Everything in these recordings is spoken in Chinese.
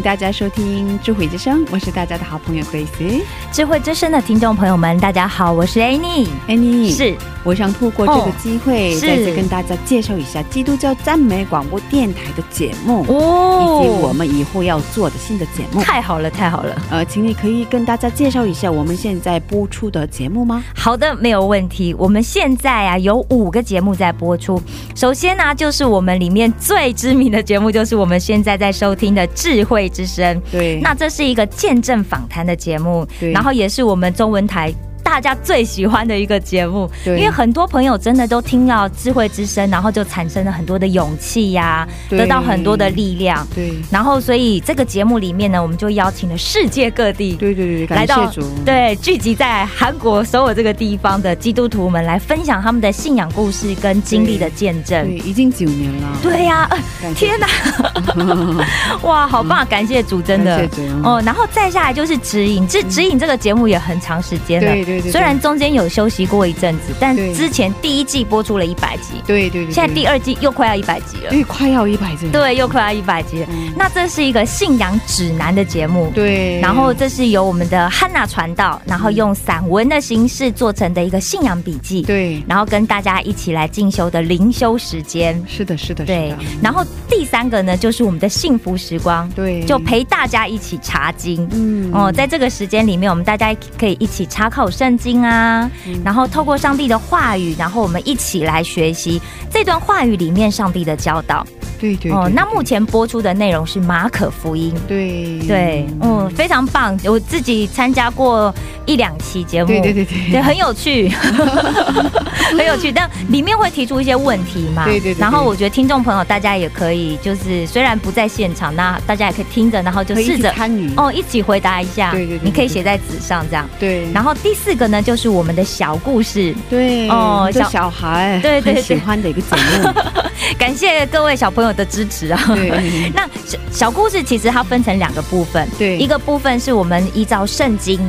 迎大家收听智慧之声，我是大家的好朋友 Grace。智慧之声的听众朋友们，大家好，我是 Annie。Annie，是我想透过这个机会，是再次跟大家介绍一下基督教赞美广播电台的节目，哦以及我们以后要做的新的节目。太好了，太好了。呃，请你可以跟大家介绍一下我们现在播出的节目吗？好的，没有问题。我们现在啊有五个节目在播出。首先呢、就是我们里面最知名的节目，就是我们现在在收听的《智慧之声》。对，那这是一个见证访谈的节目，对然后也是我们中文台。大家最喜欢的一个节目，因为很多朋友真的都听到智慧之声，然后就产生了很多的勇气呀、对得到很多的力量。对，然后，所以这个节目里面呢，我们就邀请了世界各地对对对，来到。对聚集在韩国首尔这个地方的基督徒们来分享他们的信仰故事跟经历的见证对，。已经九年了。对呀、呃天哪，哇，好棒！感谢主，真的哦。然后再下来就是指引，这指引这个节目也很长时间了。对对对对虽然中间有休息过一阵子，但之前第一季播出了一百集，对对对，现在第二季又快要一百集了。对快要一百集。对，又快要一百集了。嗯那这是一个信仰指南的节目。对，然后这是由我们的汉娜传道，然后用散文的形式做成的一个信仰笔记，对，然后跟大家一起来进修的灵修时间。是的，是的，对，，然后第三个呢，就是我们的幸福时光，对，就陪大家一起查经。嗯哦，在这个时间里面，我们大家可以一起查考圣经啊，嗯然后透过上帝的话语，然后我们一起来学习这段话语里面上帝的教导。对对哦，对那目前播出的内容是马可福音。对对，嗯，非常棒。我自己参加过一两期节目，对对对对对，很有趣，很有趣。但里面会提出一些问题嘛，对对对对然后我觉得听众朋友大家也可以，就是虽然不在现场，那大家也可以听着，然后就试着参与哦一起回答一下。对对对你可以写在纸上这样。对，然后第四个呢，就是我们的小故事。对哦小哦小小孩对对很喜欢的一个节目，感谢各位小朋友的支持啊！对 那小小故事其实它分成两个部分，对一个部分是我们依照圣经。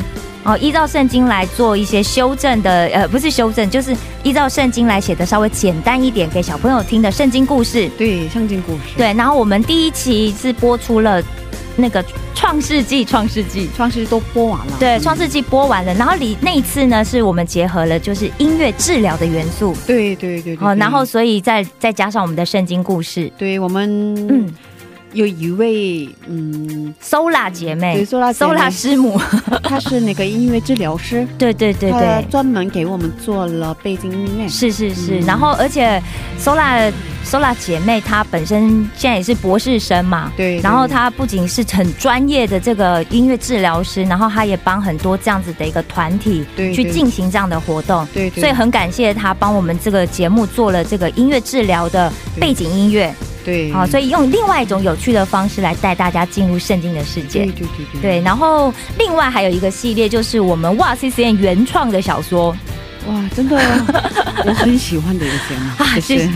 哦，依照圣经来做一些修正的，呃，不是修正，就是依照圣经来写的稍微简单一点，给小朋友听的圣经故事。对圣经故事，对，然后我们第一期是播出了那个创世纪，创世纪。创世纪都播完了，对，嗯创世纪播完了，然后里那一次呢，是我们结合了就是音乐治疗的元素，对对对对哦，然后所以再再加上我们的圣经故事，对我们嗯嗯有一位嗯，，Sola 姐妹对 Sola 姐妹，Sola 师母，她是那个音乐治疗师，对对对他对，专门给我们做了背景音乐，是是是，嗯。然后而且 Sola Sola 姐妹她本身现在也是博士生嘛，对，对然后她不仅是很专业的这个音乐治疗师，然后她也帮很多这样子的一个团体去进行这样的活动，对对，所以很感谢她帮我们这个节目做了这个音乐治疗的背景音乐，对，好，所以用另外一种有趣的方式来带大家进入圣经的世界。对。对对对。对，然后另外还有一个系列就是我们哇 C C N 原创的小说，哇，真的。我很喜欢的一个节目，啊谢谢，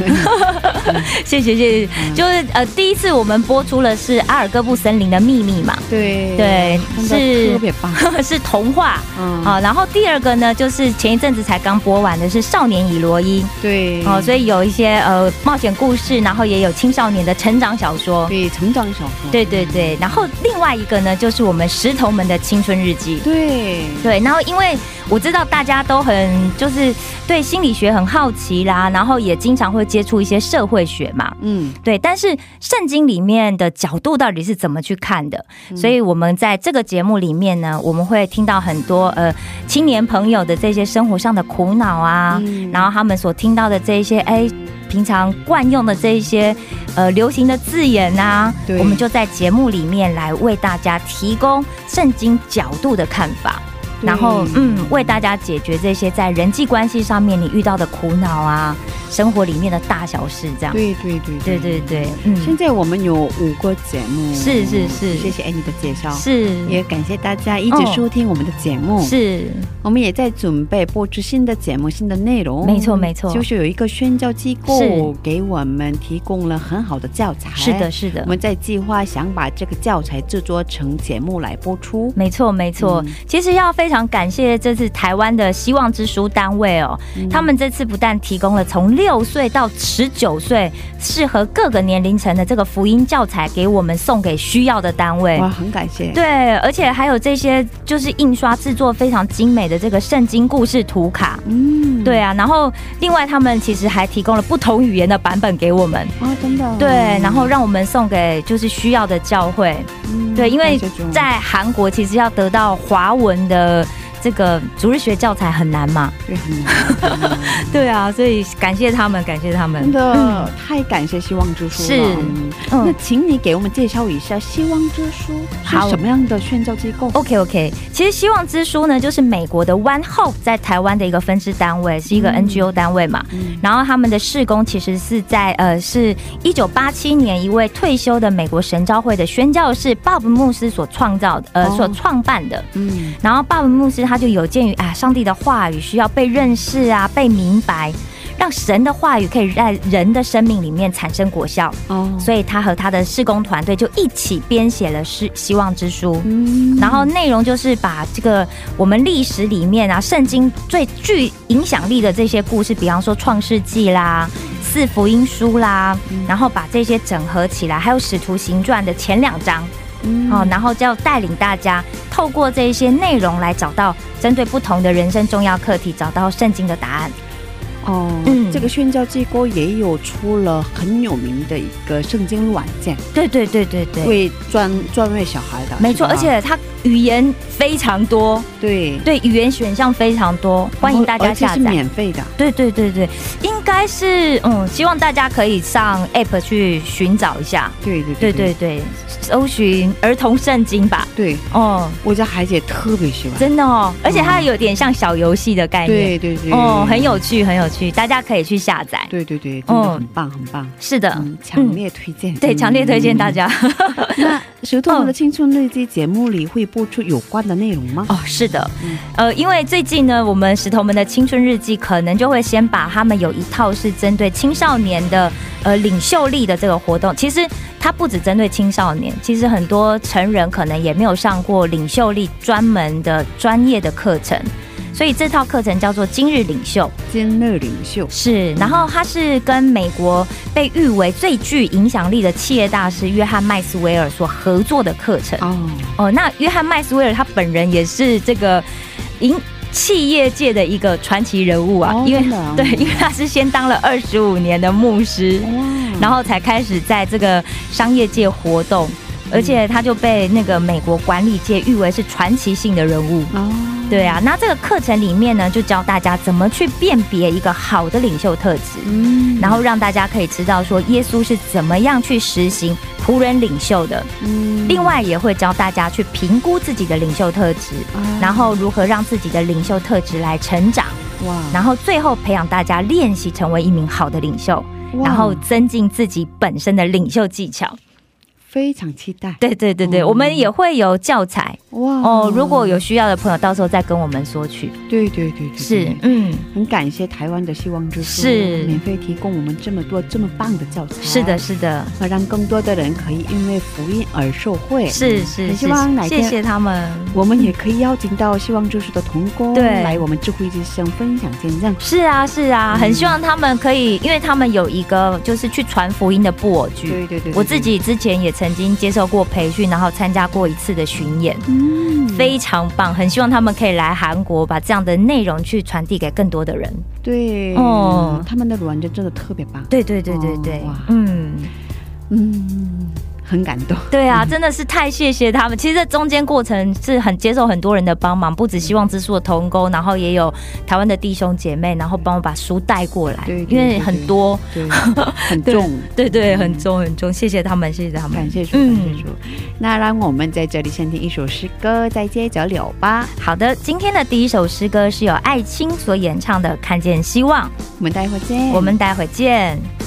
谢谢谢谢，嗯。就是呃第一次我们播出了是阿尔戈布森林的秘密嘛，对对是特别棒，是童话。嗯，啊，然后第二个呢就是前一阵子才刚播完的是少年以罗伊。对，哦，所以有一些呃冒险故事，然后也有青少年的成长小说。对成长小说，对对对，然后另外一个呢，就是我们石头们的青春日记。对。对，然后因为我知道大家都很就是对心理学很好奇啦，然后也经常会接触一些社会学嘛，嗯，对。但是圣经里面的角度到底是怎么去看的？所以我们在这个节目里面呢，我们会听到很多呃青年朋友的这些生活上的苦恼啊，嗯然后他们所听到的这一些哎。平常惯用的这一些呃流行的字眼啊，对我们就在节目里面来为大家提供圣经角度的看法，对然后嗯，为大家解决这些在人际关系上面你遇到的苦恼啊，生活里面的大小事这样。对对对对对对，嗯，现在我们有五个节目，是是是谢谢 Annie 的介绍，是也感谢大家一直哦收听我们的节目。是我们也在准备播出新的节目、新的内容。没错没错就是有一个宣教机构是给我们提供了很好的教材。是的，是的我。们在计划想把这个教材制作成节目来播出。没错，没错。嗯其实要非常感谢这次台湾的希望之书单位哦，嗯他们这次不但提供了从六岁到十九岁适合各个年龄层的这个福音教材给我们送给需要的单位。哇，很感谢。对，而且还有这些就是印刷制作非常精美的这个圣经故事图卡。嗯，对啊，然后另外他们其实还提供了不同语言的版本给我们。啊，真的。对，然后让我们送给就是需要的教会。嗯对，因为在韩国其实要得到华文的这个主日学教材很难嘛。对很难 对啊，所以感谢他们，感谢他们。真的、太感谢希望之书了。是嗯嗯那请你给我们介绍一下希望之书好是什么样的宣教机构？OK OK，其实希望之书呢，就是美国的 One Hope 在台湾的一个分支单位，是一个嗯 NGO 单位嘛。嗯然后他们的事工其实是在呃，是一九八七年一位退休的美国神召会的宣教士 Bob 牧师所创造的，呃，哦所创办的。嗯然后鲍文牧师他就有鉴于啊，上帝的话语需要被认识啊，被明白，让神的话语可以在人的生命里面产生果效，哦，所以他和他的施工团队就一起编写了《是希望之书》。嗯。然后内容就是把这个我们历史里面啊，圣经最具影响力的这些故事，比方说《创世纪》啦、四福音书啦，然后把这些整合起来，还有《使徒行传》的前两章，嗯哦，然后就要带领大家透过这一些内容来找到针对不同的人生重要课题，找到圣经的答案。哦，嗯。这个宣教机构也有出了很有名的一个圣经软件，对对对对对，为专专为小孩的，没错，而且它语言非常多，对，对，语言选项非常多，欢迎大家下载。免费的，对对对对，应该是嗯，希望大家可以上 App 去寻找一下。对对对对。对，搜寻儿童圣经吧。对，哦，我家孩子也特别喜欢，真的哦，而且它有点像小游戏的概念。对对对，哦，很有趣，很有趣，大家可以去下载。对对对，真的哦。很棒很棒，是的，嗯，强烈推荐，对，强烈推荐大家。那石头们的青春日记节目里会播出有关的内容吗？哦，是的。嗯，呃，因为最近呢，我们石头们的青春日记可能就会先把他们有一套是针对青少年的呃领袖力的这个活动，其实它不只针对青少年，其实很多成人可能也没有上过领袖力专门的专业的课程。所以这套课程叫做今日领袖，今日领袖，是，然后他是跟美国被誉为最具影响力的企业大师约翰麦斯威尔所合作的课程。哦，哦，那约翰麦斯威尔他本人也是这个营企业界的一个传奇人物啊，哦因为啊。对，因为他是先当了二十五年的牧师，然后才开始在这个商业界活动，而且他就被那个美国管理界誉为是传奇性的人物。哦，对啊，那这个课程里面呢，就教大家怎么去辨别一个好的领袖特质。嗯。然后让大家可以知道说耶稣是怎么样去实行仆人领袖的，嗯。另外也会教大家去评估自己的领袖特质，啊。然后如何让自己的领袖特质来成长，哇，然后最后培养大家练习成为一名好的领袖，然后增进自己本身的领袖技巧。非常期待，对对对对，嗯。我们也会有教材。哇。哦，如果有需要的朋友，到时候再跟我们索取。对对对对，是，嗯，很感谢台湾的希望之书，是。免费提供我们这么多这么棒的教材，是的，，是的，那让更多的人可以因为福音而受惠，是是是很希望哪，谢天谢他们。我们也可以邀请到希望之书的童工对。来我们智慧之声分享见证。是啊，是啊，嗯。很希望他们可以，因为他们有一个就是去传福音的布偶剧。对对对，对。我自己之前也曾经接受过培训，然后参加过一次的巡演。嗯嗯，非常棒，很希望他们可以来韩国，把这样的内容去传递给更多的人。对，哦。他们的软件真的特别棒，对对对对对。哦哇，嗯，嗯，很感动。对啊，真的是太谢谢他们。其实这中间过程是很接受很多人的帮忙，不止希望之书的同工，然后也有台湾的弟兄姐妹，然后帮我把书带过来，对对因为很多，对，很重。对对，很重很重，谢谢他们，谢谢他们，感谢主，感谢主。那让我们在这里先听一首诗歌，再接着聊吧。好的，今天的第一首诗歌是由艾青所演唱的《看见希望》，我们待会儿见。我们待会见。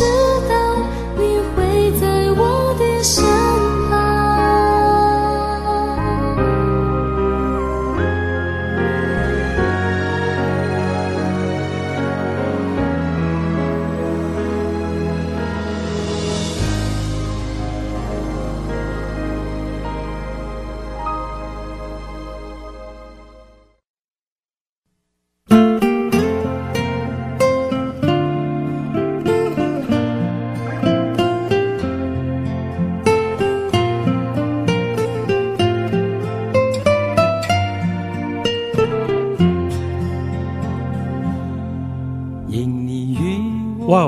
因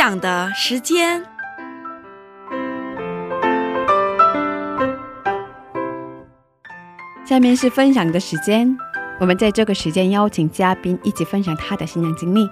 分享的时间。下面是分享的时间，我们在这个时间邀请嘉宾一起分享他的新娘经历。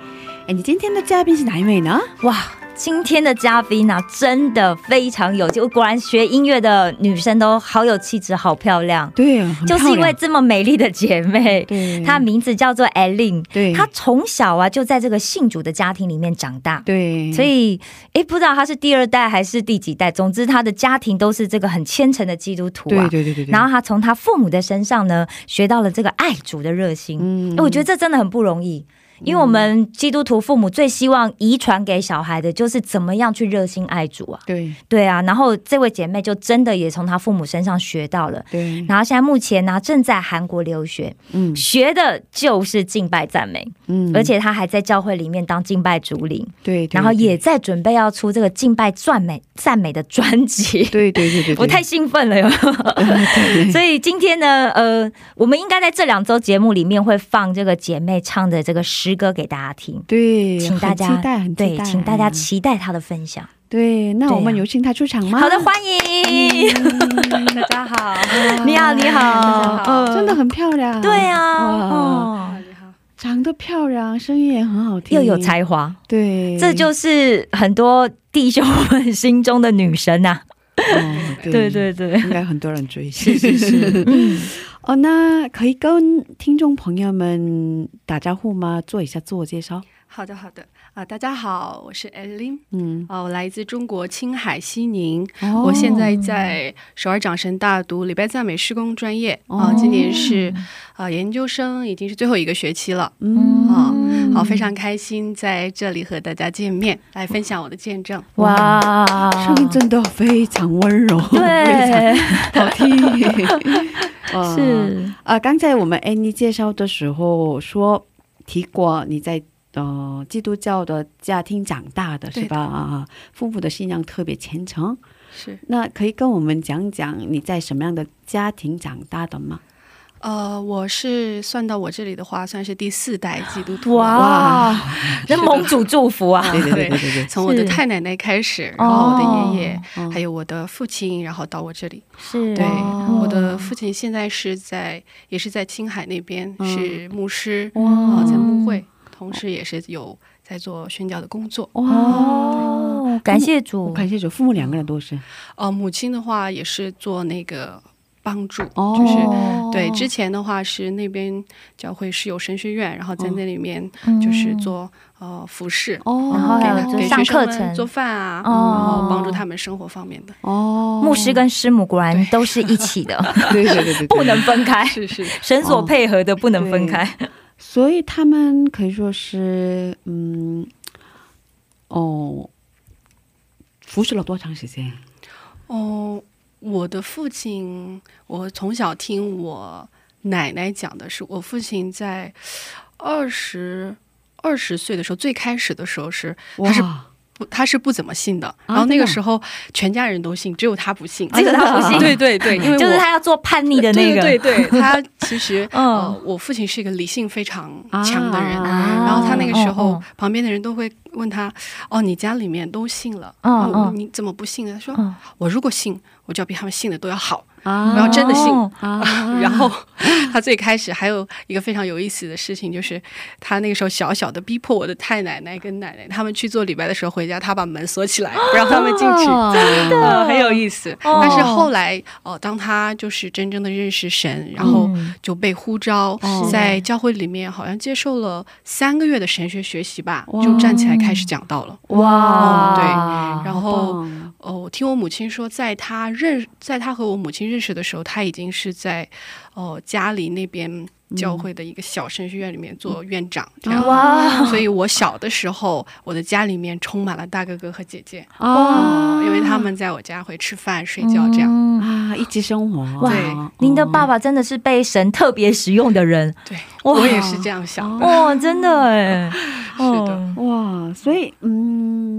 哎，你今天的嘉宾是哪一位呢？哇，今天的嘉宾呢、真的非常有气，果然学音乐的女生都好有气质，好漂亮。对，很就是因为这么美丽的姐妹，对她名字叫做 Ellen，对她从小啊就在这个信主的家庭里面长大，对，所以哎，不知道她是第二代还是第几代，总之她的家庭都是这个很虔诚的基督徒啊。对对对对对，然后她从她父母的身上呢，学到了这个爱主的热心。嗯诶我觉得这真的很不容易。因为我们基督徒父母最希望遗传给小孩的就是怎么样去热心爱主啊，对对啊。然后这位姐妹就真的也从她父母身上学到了，对，然后现在目前呢正在韩国留学，嗯学的就是敬拜赞美，嗯而且她还在教会里面当敬拜主领，对，对然后也在准备要出这个敬拜赞美 赞美的专辑。对对对对，我太兴奋了哟！对 所以今天呢，呃，我们应该在这两周节目里面会放这个姐妹唱的这个诗歌给大家听，对，请大家期待，很期对，请大家期待他的分享。对，那我们啊有请他出场吗？好的，欢迎，大家好，你好，你好，大家好。嗯。真的很漂亮，对啊，哦，你好，长得漂亮，声音也很好听，又有才华，对，这就是很多弟兄们心中的女神呐、哦 对。对对，应该很多人追。星。是是是，嗯，哦，那可以跟听众朋友们打招呼吗？做一下自我介绍。好的好的啊、大家好，我是 Ellen，嗯，啊、我来自中国青海西宁，哦。我现在在首尔长神大读礼拜赞美施工专业。啊、哦。今年是啊、研究生，已经是最后一个学期了。嗯。啊好，非常开心在这里和大家见面，来分享我的见证。哇，声音真的非常温柔，非对，常好听。是，啊，刚才我们 Annie 介绍的时候说提过你在呃基督教的家庭长大的是吧？啊，父母的信仰特别虔诚。是，那可以跟我们讲讲你在什么样的家庭长大的吗？呃，我是算到我这里的话，算是第四代基督徒。哇，那蒙主祝福啊，对对对对对对，从我的太奶奶开始，然后我的爷爷，哦。还有我的父亲，然后到我这里。是，对，哦。我的父亲现在是在，也是在青海那边、嗯。是牧师，哇。啊、在牧会，同时也是有在做宣教的工作。哇，哦，感谢主，感谢主，父母两个人都是。呃，母亲的话也是做那个帮助，哦，就是哦对，之前的话是那边教会是有神学院，然后在那里面嗯。就是做、呃服饰，哦，然后还有就上给学生课程。们做饭啊，哦。然后帮助他们生活方面的。哦，牧师跟师母果然都是一起的，对对对对对，不能分开，是是，神所配合的不能分开。所以他们可以说是嗯，哦，服侍了多长时间？哦，我的父亲，我从小听我奶奶讲的是，我父亲在二十二十岁的时候，最开始的时候是他是哇，不他是不怎么信的，然后那个时候全家人都信，只有他不信，只有他不信。对对对，因为就是他要做叛逆的那个，对对对，他其实 嗯。呃，我父亲是一个理性非常强的人。啊然后他那个时候，嗯旁边的人都会问他：“哦，你家里面都信了，嗯哦嗯。你怎么不信呢？”他说：“嗯我如果信，我就要比他们信的都要好。啊然后真的信 然后他最开始还有一个非常有意思的事情，就是他那个时候小小的逼迫我的太奶奶跟奶奶他们去做礼拜的时候回家，他把门锁起来，不让他们进去。真呃，很有意思。哦但是后来，哦、当他就是真正的认识神，然后嗯就被呼召、哦在教会里面，好像接受了三个月的神学学习吧，就站起来开始讲道了。哇，对啊然后哦，我听我母亲说，在她认，在她和我母亲认识的时候，他已经是在哦家里那边教会的一个小神学院里面做院长，这样。哇，所以我小的时候，我的家里面充满了大哥哥和姐姐，哇哦，因为他们在我家会吃饭、睡觉这样。嗯。啊，一起生活。哇对您的爸爸真的是被神特别使用的人，对，我也是这样想的。哇，真的哎，是的。哦。哇，所以嗯，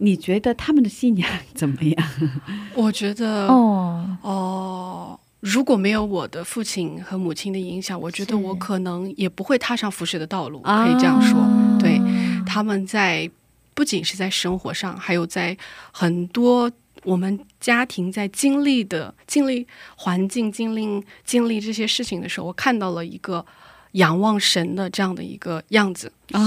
你觉得他们的信仰怎么样？我觉得哦，哦，如果没有我的父亲和母亲的影响，我觉得我可能也不会踏上服饰的道路，啊可以这样说。对，嗯他们在不仅是在生活上，还有在很多我们家庭在经历的、经历环境、经历经历这些事情的时候，我看到了一个仰望神的这样的一个样子。啊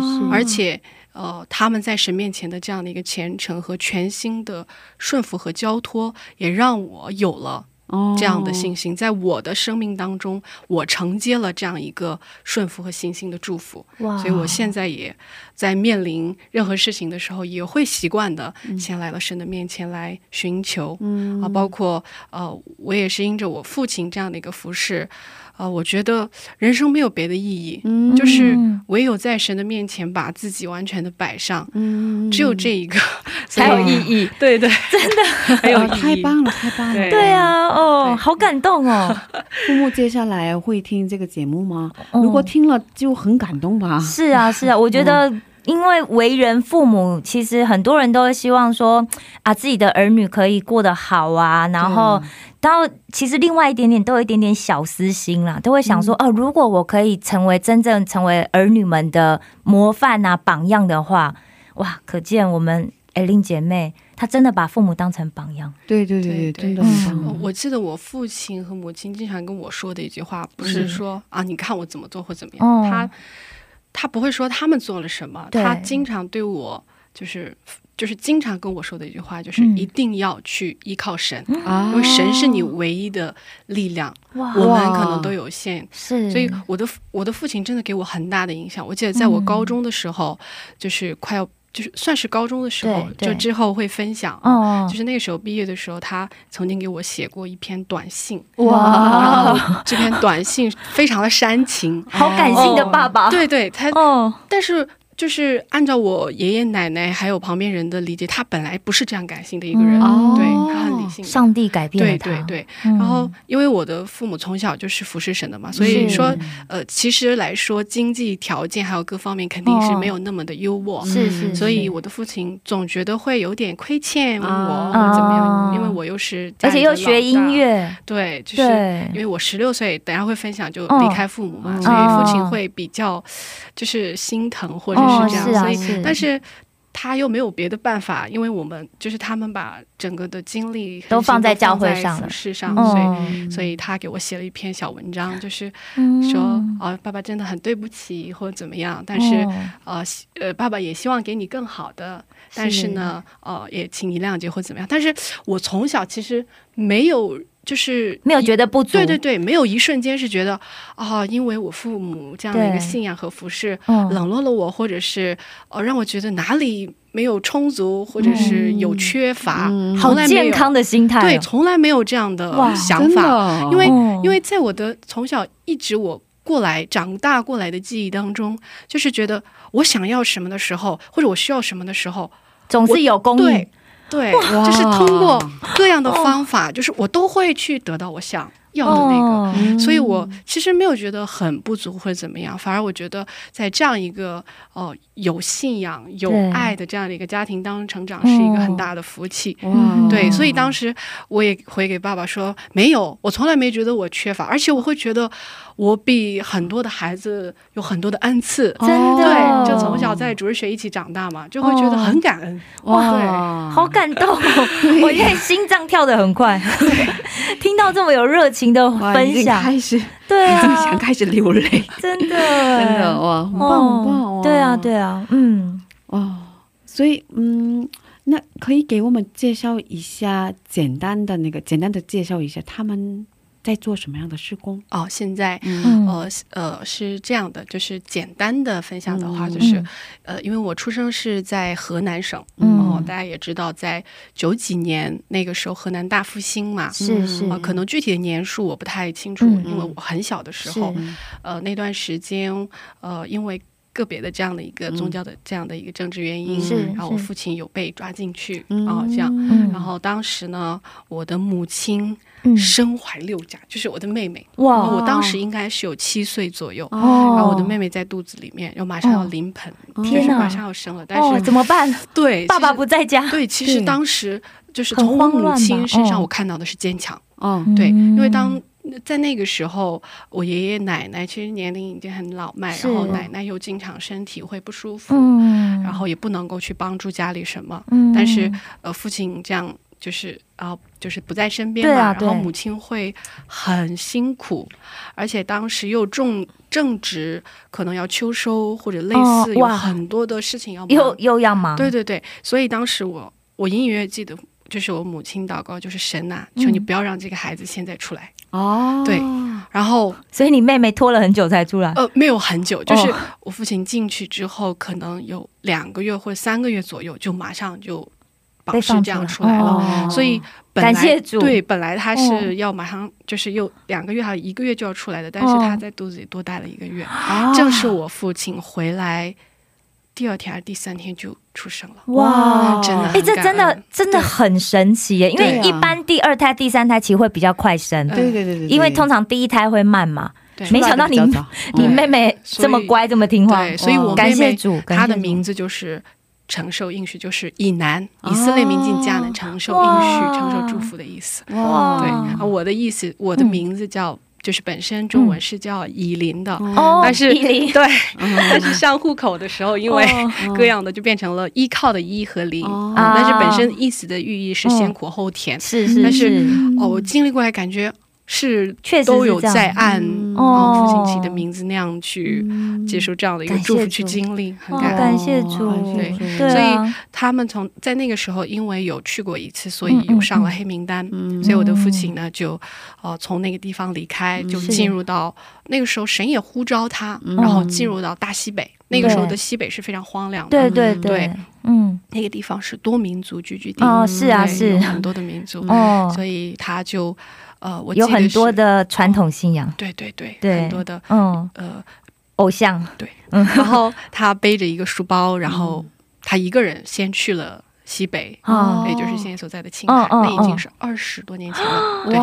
嗯，而且呃，他们在神面前的这样的一个虔诚和全新的顺服和交托，也让我有了哦这样的信心，在我的生命当中，我承接了这样一个顺服和信心的祝福。哇所以我现在也在面临任何事情的时候，也会习惯的先来到神的面前来寻求。嗯啊，包括呃，我也是因着我父亲这样的一个服饰，呃，我觉得人生没有别的意义，嗯就是嗯唯有在神的面前把自己完全的摆上，嗯只有这一个才有意义。对对，真的很有哦意义。太棒了，太棒了！对对啊，哦，好感动哦。父母接下来会听这个节目吗？哦如果听了就很感动吧。是啊，是啊，我觉得。因为为人父母，其实很多人都会希望说啊，自己的儿女可以过得好啊，然后，然后其实另外一点点都有一点点小私心啦，都会想说，哦、如果我可以成为真正成为儿女们的模范啊、榜样的话，哇，可见我们艾琳姐妹她真的把父母当成榜样。对对对对真的很棒。我我记得我父亲和母亲经常跟我说的一句话，不是说啊，你看我怎么做或怎么样，哦。他他不会说他们做了什么，他经常对我就是就是经常跟我说的一句话，就是嗯。一定要去依靠神，啊。因为神是你唯一的力量，哇。我们可能都有限。是，所以我的我的父亲真的给我很大的影响。我记得在我嗯。高中的时候，就是快要就是算是高中的时候，就之后会分享。嗯，就是那个时候毕业的时候，他曾经给我写过一篇短信，哇，然后这篇短信非常的煽情，好感性的爸爸。对对，他哦，但是就是按照我爷爷奶奶还有旁边人的理解，他本来不是这样感性的一个人，嗯。对他很理性。上帝改变他。对对，嗯。然后因为我的父母从小就是服侍神的嘛，所以说呃，其实来说经济条件还有各方面肯定是没有那么的优渥，是是，是。所以我的父亲总觉得会有点亏欠我啊。或者怎么样，啊因为我又是而且又学音，乐，对，就是因为我十六岁，等下会分享就哦离开父母嘛，嗯所以父亲哦会比较就是心疼或者哦是这样，所以但是。他又没有别的办法，因为我们就是他们把整个的精力都放在在教会上了事上，哦所以所以他给我写了一篇小文章，就是嗯。说哦，爸爸真的很对不起或者怎么样，但是、哦。呃希呃，爸爸也希望给你更好的，但是呢，呃，也请你谅解或怎么样。但是我从小其实没有就是没有觉得不足，对对对，没有一瞬间是觉得啊、因为我父母这样的一个信仰和服饰嗯冷落了我，或者是呃让我觉得哪里没有充足，或者是有缺乏，嗯好从来没有健康的心态哦，对，从来没有这样的想法。的，因为哦因为在我的从小一直我过来长大过来的记忆当中，就是觉得我想要什么的时候，或者我需要什么的时候，总是有供对应，对，就是通过各样的方法，就是我都会去得到我想要的那个。哦。所以我其实没有觉得很不足或者怎么样，反而我觉得在这样一个哦、有信仰、有爱的这样的一个家庭当中成长，是一个很大的福气。哇，对，所以当时我也回给爸爸说，没有，我从来没觉得我缺乏，而且我会觉得我比很多的孩子有很多的恩赐。真的？对，就从小在主日学一起长大嘛，就会觉得很感恩。哇，好感动哦，我现在心脏跳得很快，听到这么有热情的哇已经分享，开始对啊。想，开始流泪，真的。真的哇，很棒很棒哦，对啊对啊，嗯，哦，所以嗯，那可以给我们介绍一下简单的那个简单的介绍一下他们在做什么样的施工？哦，现在嗯。呃呃是这样的，就是简单的分享的话，嗯。就是、嗯。呃，因为我出生是在河南省，嗯。哦，大家也知道，在九几年那个时候河南大复兴嘛，是是。呃，可能具体的年数我不太清楚，嗯因为我很小的时候，呃，那段时间，呃，因为个别的这样的一个宗教的这样的一个政治原因，是然后我父亲有被抓进去啊、嗯这样。嗯。然后当时呢，我的母亲嗯身怀六甲，就是我的妹妹，哇。我当时应该是有七岁左右，哦。然后我的妹妹在肚子里面，然后马上要哦。临盆，就是马上要生了，但哦是怎么办？对爸爸不在家，对，其实当时就是从我母亲身上，哦。我看到的是坚强。哦，对，因为嗯当在那个时候，我爷爷奶奶其实年龄已经很老迈，然后奶奶又经常身体会不舒服，嗯，然后也不能够去帮助家里什么。嗯。但是呃，父亲这样就是啊、就是不在身边嘛，啊然后母亲会很辛苦，而且当时又正正值可能要秋收或者类似，有很多的事情要忙。又又要忙，对对对，所以当时我我隐隐约约记得。就是我母亲祷告，就是神呐、求你嗯不要让这个孩子现在出来。哦，对然后所以你妹妹拖了很久才出来，呃，没有很久，就是哦我父亲进去之后，可能有两个月或者三个月左右，就马上就保释这样出来了。哦所以本来感谢主对，本来他哦是要马上就是又两个月还有一个月就要出来的，但是哦他在肚子里多待了一个月。哦正是我父亲回来第二天还是第三天就出生了。哇，哎，真的哎这真的真的很神奇耶！因为一般第二胎、第三胎其实会比较快生，嗯对对对对，因为通常第一胎会慢嘛。对没想到你你妹妹这么乖，这么听话，对，所以我感妹妹谢主，感谢主她的名字就是承受应许，就是以南以色列民进迦南承受应许、承受祝福的意思。哇。对，啊，我的意思，我的嗯名字叫，就是本身中文是叫以林的，哦，但是 对，但是上户口的时候，因为哦。各样的就变成了依靠的依和林，但是本啊身意思的寓意是先苦后甜。是是但是是，哦，我经历过来，感觉是确实都有在按父亲哦起的名字那样去接受这样的一个祝福去经历，很哦感谢主。对所以啊，他们从在那个时候，因为有去过一次，所以嗯嗯有上了黑名单。嗯。所以我的父亲呢，就呃从那个地方离开，就进入到那个时候，神也呼召他，嗯。然后进入到大西北。那个时候的西北是非常荒凉的，对。对嗯对。对，嗯，那个地方是多民族聚居地，哦，是啊对是。有，很多的民族，哦，所以他就呃，我有很多，的传统信仰，对对对，对很多的嗯，呃，偶像，对然后他背着一个书包，然后他一个人先去了西北，哦也就是现在所在的青海，嗯嗯那已经嗯。是二十多年前了。对，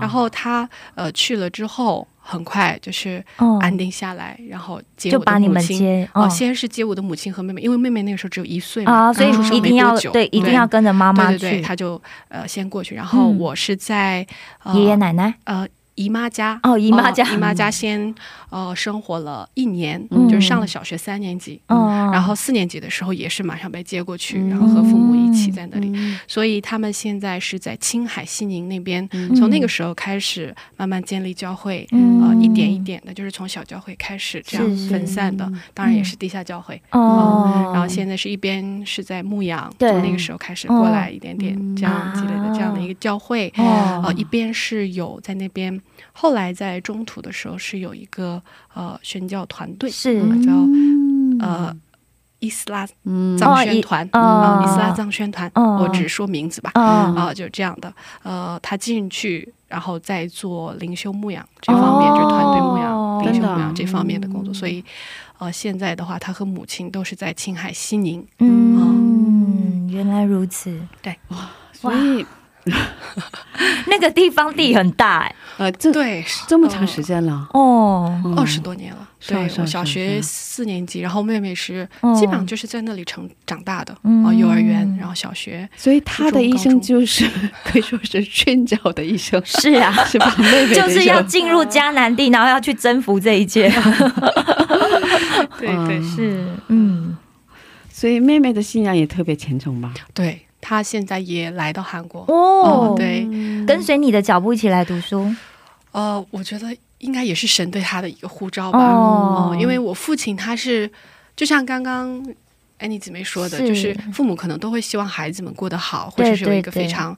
然后他呃去了之后，很快就是嗯，安定下来，然后接我的母亲。哦，嗯先是接我的母亲和妹妹，因为妹妹那个时候只有一岁嘛，啊，所以一定要久对，一定要跟着妈妈去对对对，，他就呃先过去，然后嗯。我是在、呃、爷爷奶奶，呃姨妈家。哦姨妈家。呃姨妈家先呃生活了一年，嗯就是上了小学三年级，嗯，然后四年级的时候也是马上被接过去，然后和父母一起在那里。嗯所以他们现在是在青海西宁那边，嗯从那个时候开始慢慢建立教会，嗯呃，一点一点的，就是从小教会开始这样分散的，当然也是地下教会。哦，然后现在是一边是在牧羊，对从那个时候开始过来哦一点点嗯这样积累的这样的一个教会，哦呃，一边是有在那边，后来在中途的时候是有一个呃宣教团队，是。呃叫嗯。呃伊斯拉嗯。藏宣团哦。啊，伊斯拉藏宣团，哦。我只说名字吧。哦。啊，就这样的，呃，他进去，然后再做灵修牧养这方面，就是团队牧养、哦灵修牧养这方面的工作。所以，呃，现在的话，他和母亲都是在青海西宁。嗯，原来如此，对。所以 那个地方地很大哎，呃，这对，这么长时间了，哦，嗯。二十多年了。对小学四年级，然后妹妹是嗯。基本上就是在那里成长大的嗯。啊，幼儿园，然后小学。所以她的一生就是 可以说是宣教的一生，是啊，是吧？妹妹就是要进入迦南地，然后要去征服这一切，对对嗯是，嗯，所以妹妹的信仰也特别虔诚吧？对，她现在也来到韩国。哦，对，跟随你的脚步一起来读书，呃，我觉得应该也是神对他的一个呼召吧。哦。哦、因为我父亲他是，就像刚刚安妮姊妹说的，是。就是父母可能都会希望孩子们过得好，或者是有一个非常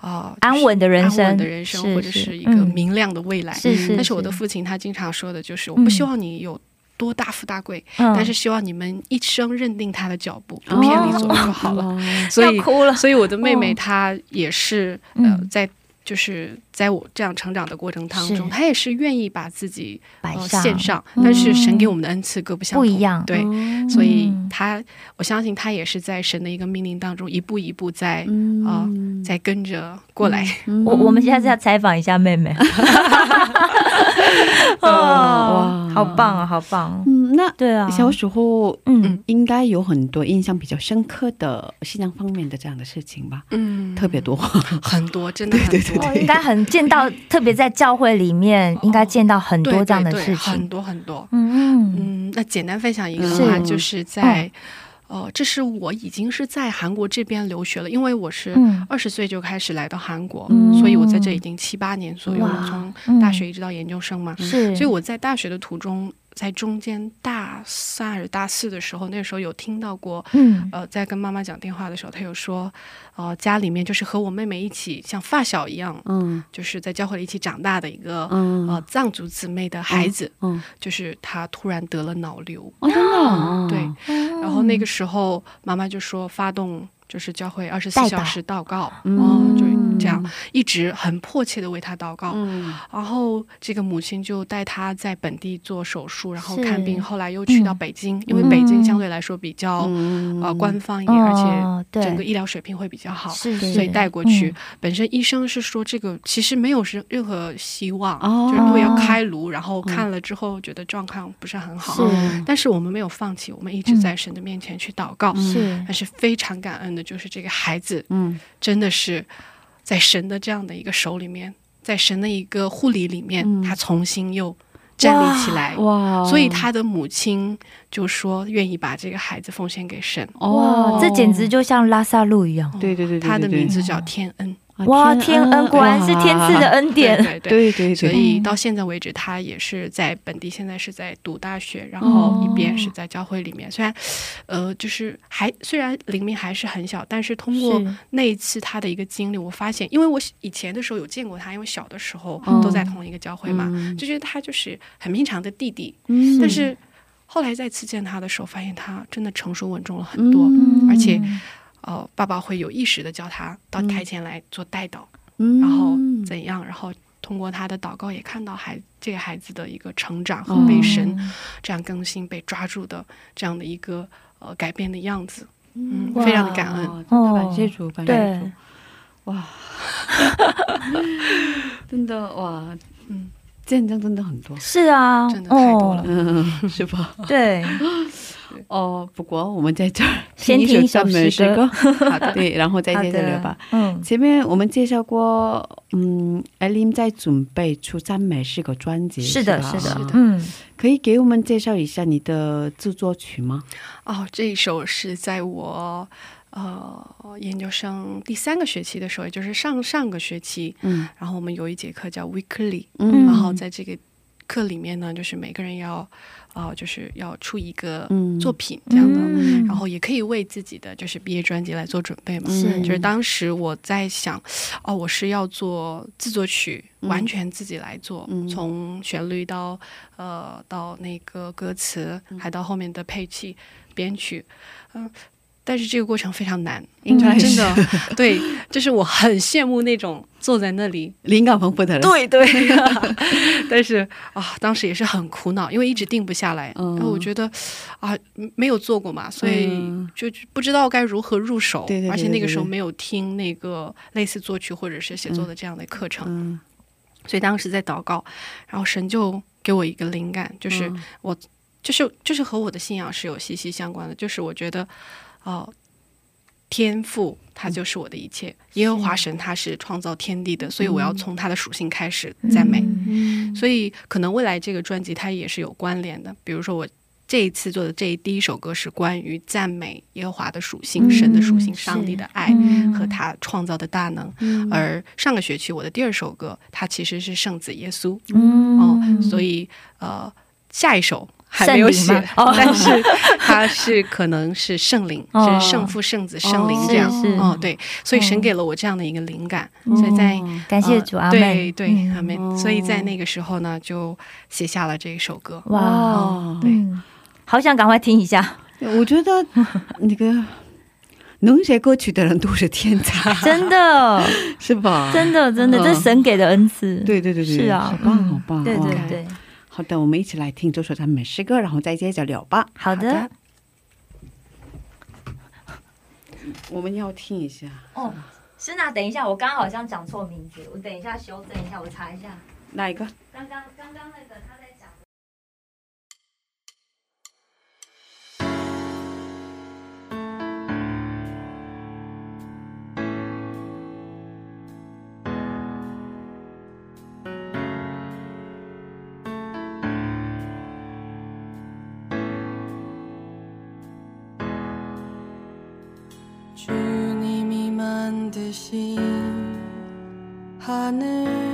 啊、安稳的人生。安稳的人生，或者是是一个嗯。明亮的未来。是是，但是我的父亲他经常说的就是，我嗯不希望你有多大富大贵，嗯。但是希望你们一生认定他的脚步，不偏离左右就好了。哦所以哭了，所以我的妹妹哦。她也是、嗯。呃，在就是在我这样成长的过程当中，他也是愿意把自己呃摆上献上，嗯但是神给我们的恩赐各不相同，不一样对。哦所以他，我相信他也是在神的一个命令当中，一步一步在嗯啊、在跟着过来。我我们现在是要采访一下妹妹，哦哇，好棒啊，好棒！嗯，那对啊，小时候嗯，应该有很多印象比较深刻的信仰方面的这样的事情吧，嗯，特别多。很多，真的很多。哦应该很见到，特别在教会里面，应该见到很多这样的对对事很。多很多。嗯嗯。嗯，那简单分享一个话，就是在，哦，这是我已经是在韩国这边留学了，因为我是嗯。二十岁就开始来到韩国，嗯。所以我在这已经七八年左右了，从大学一直到研究生嘛。是，所以我在大学的途中，在中间大三还是大四的时候，那时候有听到过。嗯。呃，在跟妈妈讲电话的时候，她有说，呃，家里面就是和我妹妹一起像发小一样，嗯。就是在教会里一起长大的一个、嗯。呃藏族姊妹的孩子，嗯，就是她突然得了脑瘤，哦，真的？哦，对，然后那个时候妈妈就说发动就是教会二十四小时祷。告，嗯。嗯，就这样一直很迫切的为他祷告。嗯。然后这个母亲就带他在本地做手术，然后看病，后来又去到嗯。北京，因为北京相对来说比较、嗯。呃官方一点，而哦且整个医疗水平会比较好。是，所以带过去，嗯。本身医生是说这个其实没有任任何希望，哦。就是因为要开颅，然后看了之后觉得状况不是很好，是。但是我们没有放弃，我们一直在神的面前去祷告。是。但是非常感恩的，就是这个孩子嗯真的是在神的这样的一个手里面，在神的一个护理里面，嗯他重新又站立起来。哇，所以他的母亲就说愿意把这个孩子奉献给神。哦哇，，这简直就像拉萨路一样。对对对对，他的名字叫天恩，啊哇，天恩果然是天赐的，恩典。对对。对对对，所以到现在为止，他也是在本地，现在是在读大学，然后一边是在教会里面。虽然，呃，就是还虽然灵明还是很小，但是通过那一次他的一个经历，我发现，因为我以前的时候有见过他，因为小的时候嗯都在同一个教会嘛，嗯就觉得他就是很平常的弟弟。嗯但是后来再次见他的时候，发现他真的成熟稳重了很多，嗯而且呃，爸爸会有意识的叫他到台前来做带导，嗯。然后怎样，然后。通过他的祷告，也看到孩这个孩子的一个成长和被神这样更新、被抓住的这样的一个呃改变的样子，嗯，非常的感恩。哦。真的感谢主，感谢对主，哇，真的哇，嗯，见证真的很多，是啊，真的太多了。哦。嗯，是吧？对，哦，不过我们在这儿先听一首诗歌。歌，好的，对，然后再接着聊吧。，嗯，前面我们介绍过，嗯，艾琳在准备出赞美诗歌专辑，是的，是的是的，嗯，可以给我们介绍一下你的制作曲吗？哦，这一首是在我呃研究生第三个学期的时候，也就是上上个学期，嗯。然后我们有一节课叫 Weekly，、嗯。然后在这个课里面呢，就是每个人要呃就是要出一个嗯。作品这样的，嗯。然后也可以为自己的就是毕业专辑来做准备嘛。是就是。当时我在想，哦，我是要做自作曲，嗯。完全自己来做，嗯。从旋律到呃到那个歌词，嗯。还到后面的配器、编曲，嗯、但是这个过程非常难，应该真的。对，就是我很羡慕那种坐在那里。灵感丰富的人，对对，但是啊，当时也是很苦恼，因为一直定不下来。嗯。然后我觉得啊，没有做过嘛，所以嗯。就就不知道该如何入手。对对对而且那个时候没有听那个类似作曲或者是写作的这样的课程，嗯，所以当时在祷告，然后神就给我一个灵感，就是、我就是就是和我的信仰是有息息相关的，就是我觉得哦。天赋，它就是我的一切。耶和华神，他是创造天地的，所以我要从他的属性开始赞美。嗯所以可能未来这个专辑它也是有关联的。比如说我这一次做的这第一首歌是关于赞美耶和华的属性、嗯神的属性、上帝的爱嗯和他创造的大能。嗯而上个学期我的第二首歌，它其实是圣子耶稣。嗯哦，所以呃，下一首还没有写哦。但是 他是可能是圣灵，哦。是圣父、圣子、圣灵这样。是是。哦，对，所以神哦。给了我这样的一个灵感，所以在感谢主，阿对。对嗯。阿门。所以在那个时候呢，就写下了这一首歌。哇，哦。对。嗯，好想赶快听一下，我觉得 那个能写歌曲的人都是天才，真的，是吧？真的，真的，嗯。这是神给的恩赐。对对对对，是啊。好棒嗯。好棒，对对哇对，好的，我们一起来听这首赞美诗歌，然后再接着聊吧。好的好的。我们要听一下，哦，是那等一下，我刚刚好像讲错名字，我等一下修正一下，我查一下。哪一个？刚刚刚刚那个他 하늘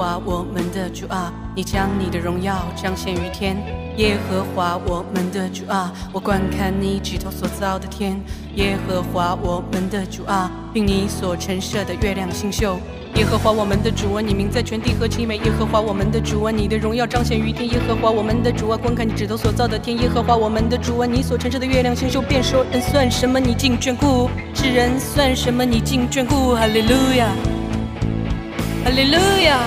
华我们的主啊，你将你的荣耀彰显于天。耶和华我们的主啊，我观看你指头所造的天。耶和华我们的主啊，并你所陈设的月亮星宿。耶和华我们的主啊，你名在全地何其美！耶和华我们的主啊，你的荣耀彰显于天。耶和华我们的主啊，观看你指头所造的天。耶和华我们的主啊，你所陈设的月亮星宿，便说人算什么？你竟眷顾；世人算什么？你竟眷顾。哈利路亚，哈利路亚。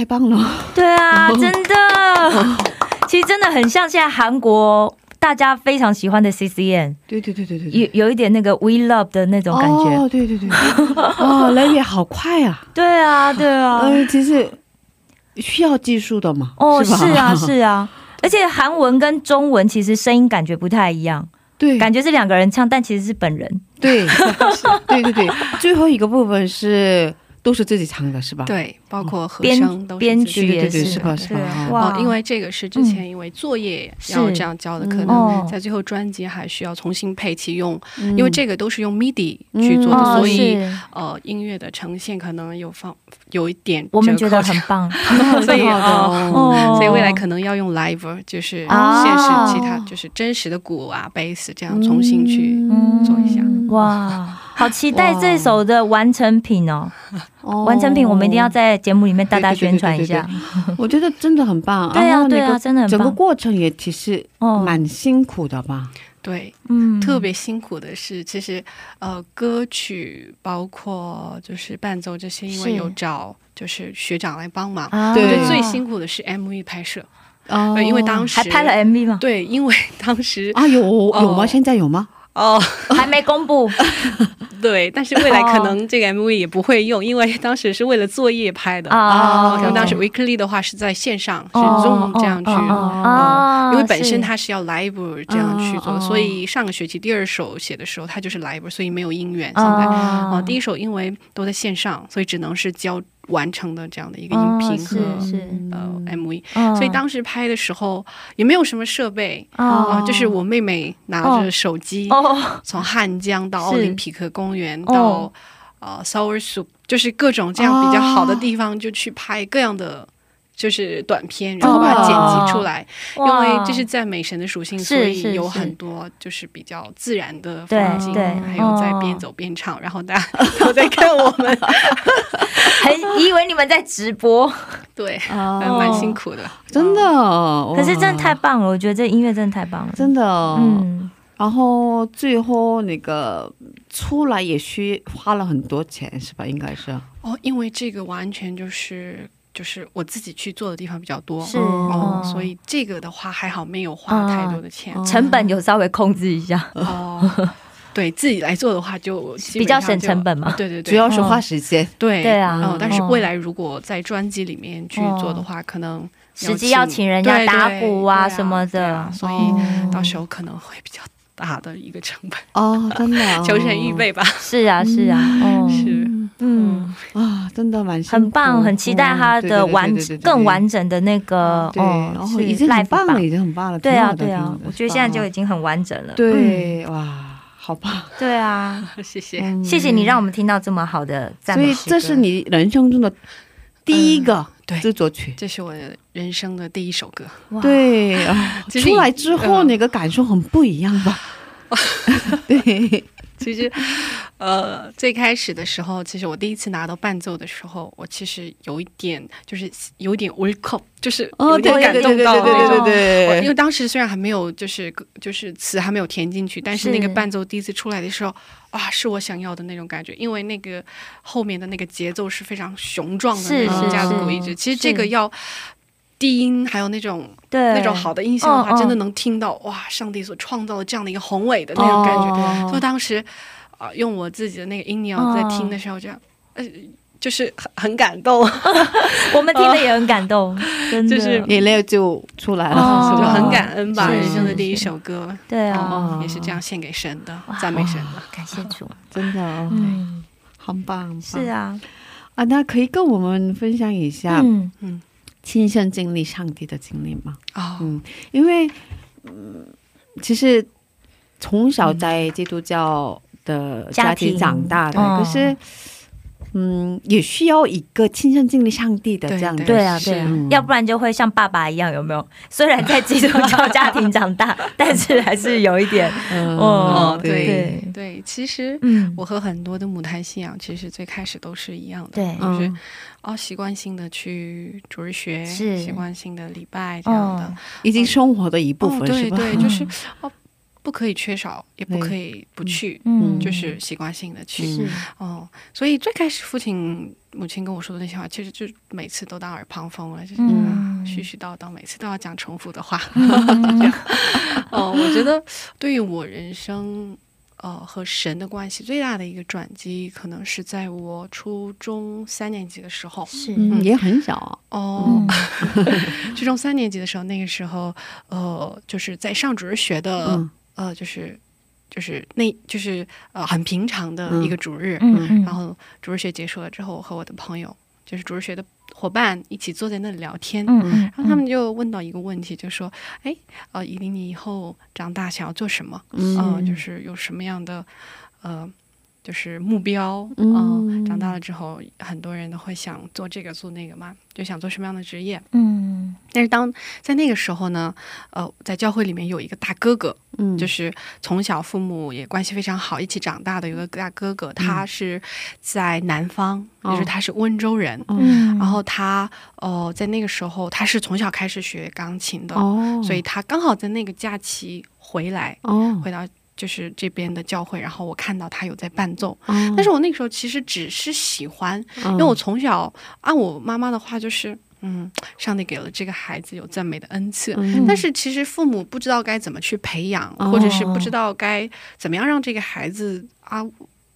太棒了！对啊，真的，其实真的很像现在韩国大家非常喜欢的 CCN，对对对对对有，有一点那个 We Love 的那种感觉。哦，对对对，哦，来也好快啊！对啊，对啊，呃，其实需要技术的嘛。哦，是是啊，是啊。而且韩文跟中文其实声音感觉不太一样，对，感觉是两个人唱，但其实是本人。对，对对对，最后一个部分是都是自己唱的，是吧？对，包括和声都是编自己对对对，剧也是是吧？是吧？哦哇哦，因为这个是之前因为作业要这样教的，可能在最后专辑还需要重新配齐用，嗯因为这个都是用 MIDI 去做的，哦，所以是呃音乐的呈现可能有放有一点我们觉得很棒。所以。所以未来可能要用 live，就是啊现实其他就是真实的鼓啊、贝斯这样重新去嗯做一下。哇，好期待这首的完成品哦！哦完成品我们一定要在节目里面大大宣传一下。我觉得真的很棒。对啊，那个对啊，真的很整个。过程也其实哦，蛮辛苦的吧？对，嗯特别辛苦的是，其实呃歌曲包括就是伴奏这些，因为有找就是学长来帮忙。我觉得最辛苦的是 MV 拍摄，哦，因为当时还拍了 MV 吗？对，因为当时啊，有有吗？哦现在有吗？哦，还没公布。对，但是未来可能这个 MV 也不会用，因为当时是为了作业拍的。啊因为当时 Weekly 的话是在线上，是哦 Zoom 这样去，因为本身是。它是要 live 这样去做所以上个学期第二首写的时候，它就是 live，所以没有音源。现在哦哦，第一首因为都在线上，所以只能是交完成的这样的一个哦音频是和是，呃 MV。嗯。所以当时拍的时候也没有什么设备啊，哦就是我妹妹拿着手机哦。从汉江到奥林匹克公园哦。到呃 Sour Soup，就是各种这样比较好的地方，就去拍各样的。就是短片，然后把它剪辑出来，因为这是赞美神的属性，所以有很多就是比较自然的对风景，对。还有在哦。边走边唱，然后大家 都在看我们，还以为你们在直播，对，哦。还蛮辛苦的。真的，哇可是真的太棒了，我觉得这音乐真的太棒了。真的，嗯。嗯，然后最后那个出来也需花了很多钱，是吧？应该是。哦，因为这个完全就是就是我自己去做的地方比较多，是哦，哦所以这个的话还好没有花太多的钱嗯成本有稍微控制一下，哦。对自己来做的话就 比较省成本嘛。对对对，主要是花时间。对对啊嗯，但是嗯未来如果在专辑里面去做的话，可能实际要请人家打鼓啊什么对的啊，所以哦到时候可能会比较大的一个成本，哦，真的、哦，求神预备吧。是啊是啊，哦，是，嗯，啊，真的蛮很棒，很期待他的完更。完整的那个对，哦，然后是已经很棒了，已经很棒了。对啊对啊，我觉得现在就已经很完整了。嗯对哇，好棒！对啊，谢谢。嗯谢谢你让我们听到这么好的赞所以美。这是你人生中的第一个对。制作曲。这是我人生的第一首歌，哇。对。啊，出来之后嗯。那个感受很不一样吧？对，其实，呃，最开始的时候，其实我第一次拿到伴奏的时候，我其实有一点，就是有点 w 口，就是哦，有点感动到对对那种。对对对我因为当时虽然还没有，就是就是词还没有填进去，但是是那个伴奏第一次出来的时候，啊，是我想要的那种感觉。因为那个后面的那个节奏是非常雄壮的是那种是架子鼓一直，其实这个要低音还有那种对。那种好的音效的话，真的能听到哇，上帝所创造的这样的一个宏伟的那种感觉。哦所以当时啊、用我自己的那个音调在听的时候，这样呃，就是很很感动，我们听的也很感动，真的。就是眼泪就出来哦。了，就很感恩吧。人生的第一首歌，对啊，哦，也是这样献给神的，赞美神的。感谢主。真的哦，嗯，很棒，很棒。是啊，啊，那可以跟我们分享一下嗯。嗯，亲身经历上帝的经历吗？哦，嗯，因为嗯，其实从小在基督教的家庭。长大的，嗯可是嗯，也需要一个亲身经历上帝的这样的，对啊，是对啊嗯，要不然就会像爸爸一样，有没有？虽然在基督教家庭长大，但是还是有一点，嗯对。对。对，其实嗯，我和很多的母胎信仰其实最开始都是一样的，对。就是嗯。哦习惯性的去主日学，是。习惯性的礼拜这样的。哦，已经生活的一部分、哦、是吧？对对，就是哦不可以缺少，也不可以不去，嗯。就是习惯性的去。是。哦，所以最开始父亲、母亲跟我说的那些话，其实就每次都当耳旁风了，就是、嗯。啊絮絮叨叨，每次都要讲重复的话。嗯。哦，我觉得对于我人生。呃，和神的关系最大的一个转机，可能是在我初中三年级的时候。是，嗯，也很小啊，哦。嗯，初中三年级的时候，那个时候，呃，就是在上主日学的，嗯呃，就是就是那就是呃很平常的一个主日，嗯嗯，然后主日学结束了之后，我和我的朋友，就是主日学的伙伴一起坐在那里聊天，嗯嗯，然后他们就问到一个问题，就说：“哎，呃，依琳，你以后长大想要做什么？嗯。呃，就是有什么样的呃，就是目标？嗯。呃长大了之后，很多人都会想做这个做那个嘛，就想做什么样的职业。嗯。但是当在那个时候呢，呃，在教会里面有一个大哥哥，嗯，就是从小父母也关系非常好，一起长大的有个大哥哥，他是在南方，哦就是他是温州人。嗯，然后他呃，在那个时候他是从小开始学钢琴的，哦，所以他刚好在那个假期回来，哦，回到就是这边的教会，然后我看到他有在伴奏，哦。但是我那个时候其实只是喜欢，因因为我从小按我妈妈的话就是，嗯，上帝给了这个孩子有赞美的恩赐，嗯。但是其实父母不知道该怎么去培养，哦或者是不知道该怎么样让这个孩子啊。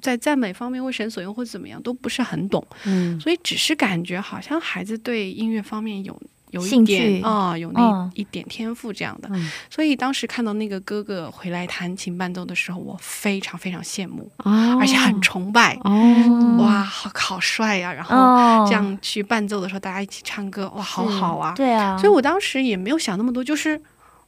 在赞美方面为神所用，或者怎么样，都不是很懂，嗯。所以只是感觉好像孩子对音乐方面有有一点啊、有那嗯一点天赋这样的。嗯所以当时看到那个哥哥回来弹琴伴奏的时候，我非常非常羡慕，哦，而且很崇拜。哦，哇，好好帅呀、然后哦，这样去伴奏的时候，大家一起唱歌，哇，好好啊！对啊，所以我当时也没有想那么多，就是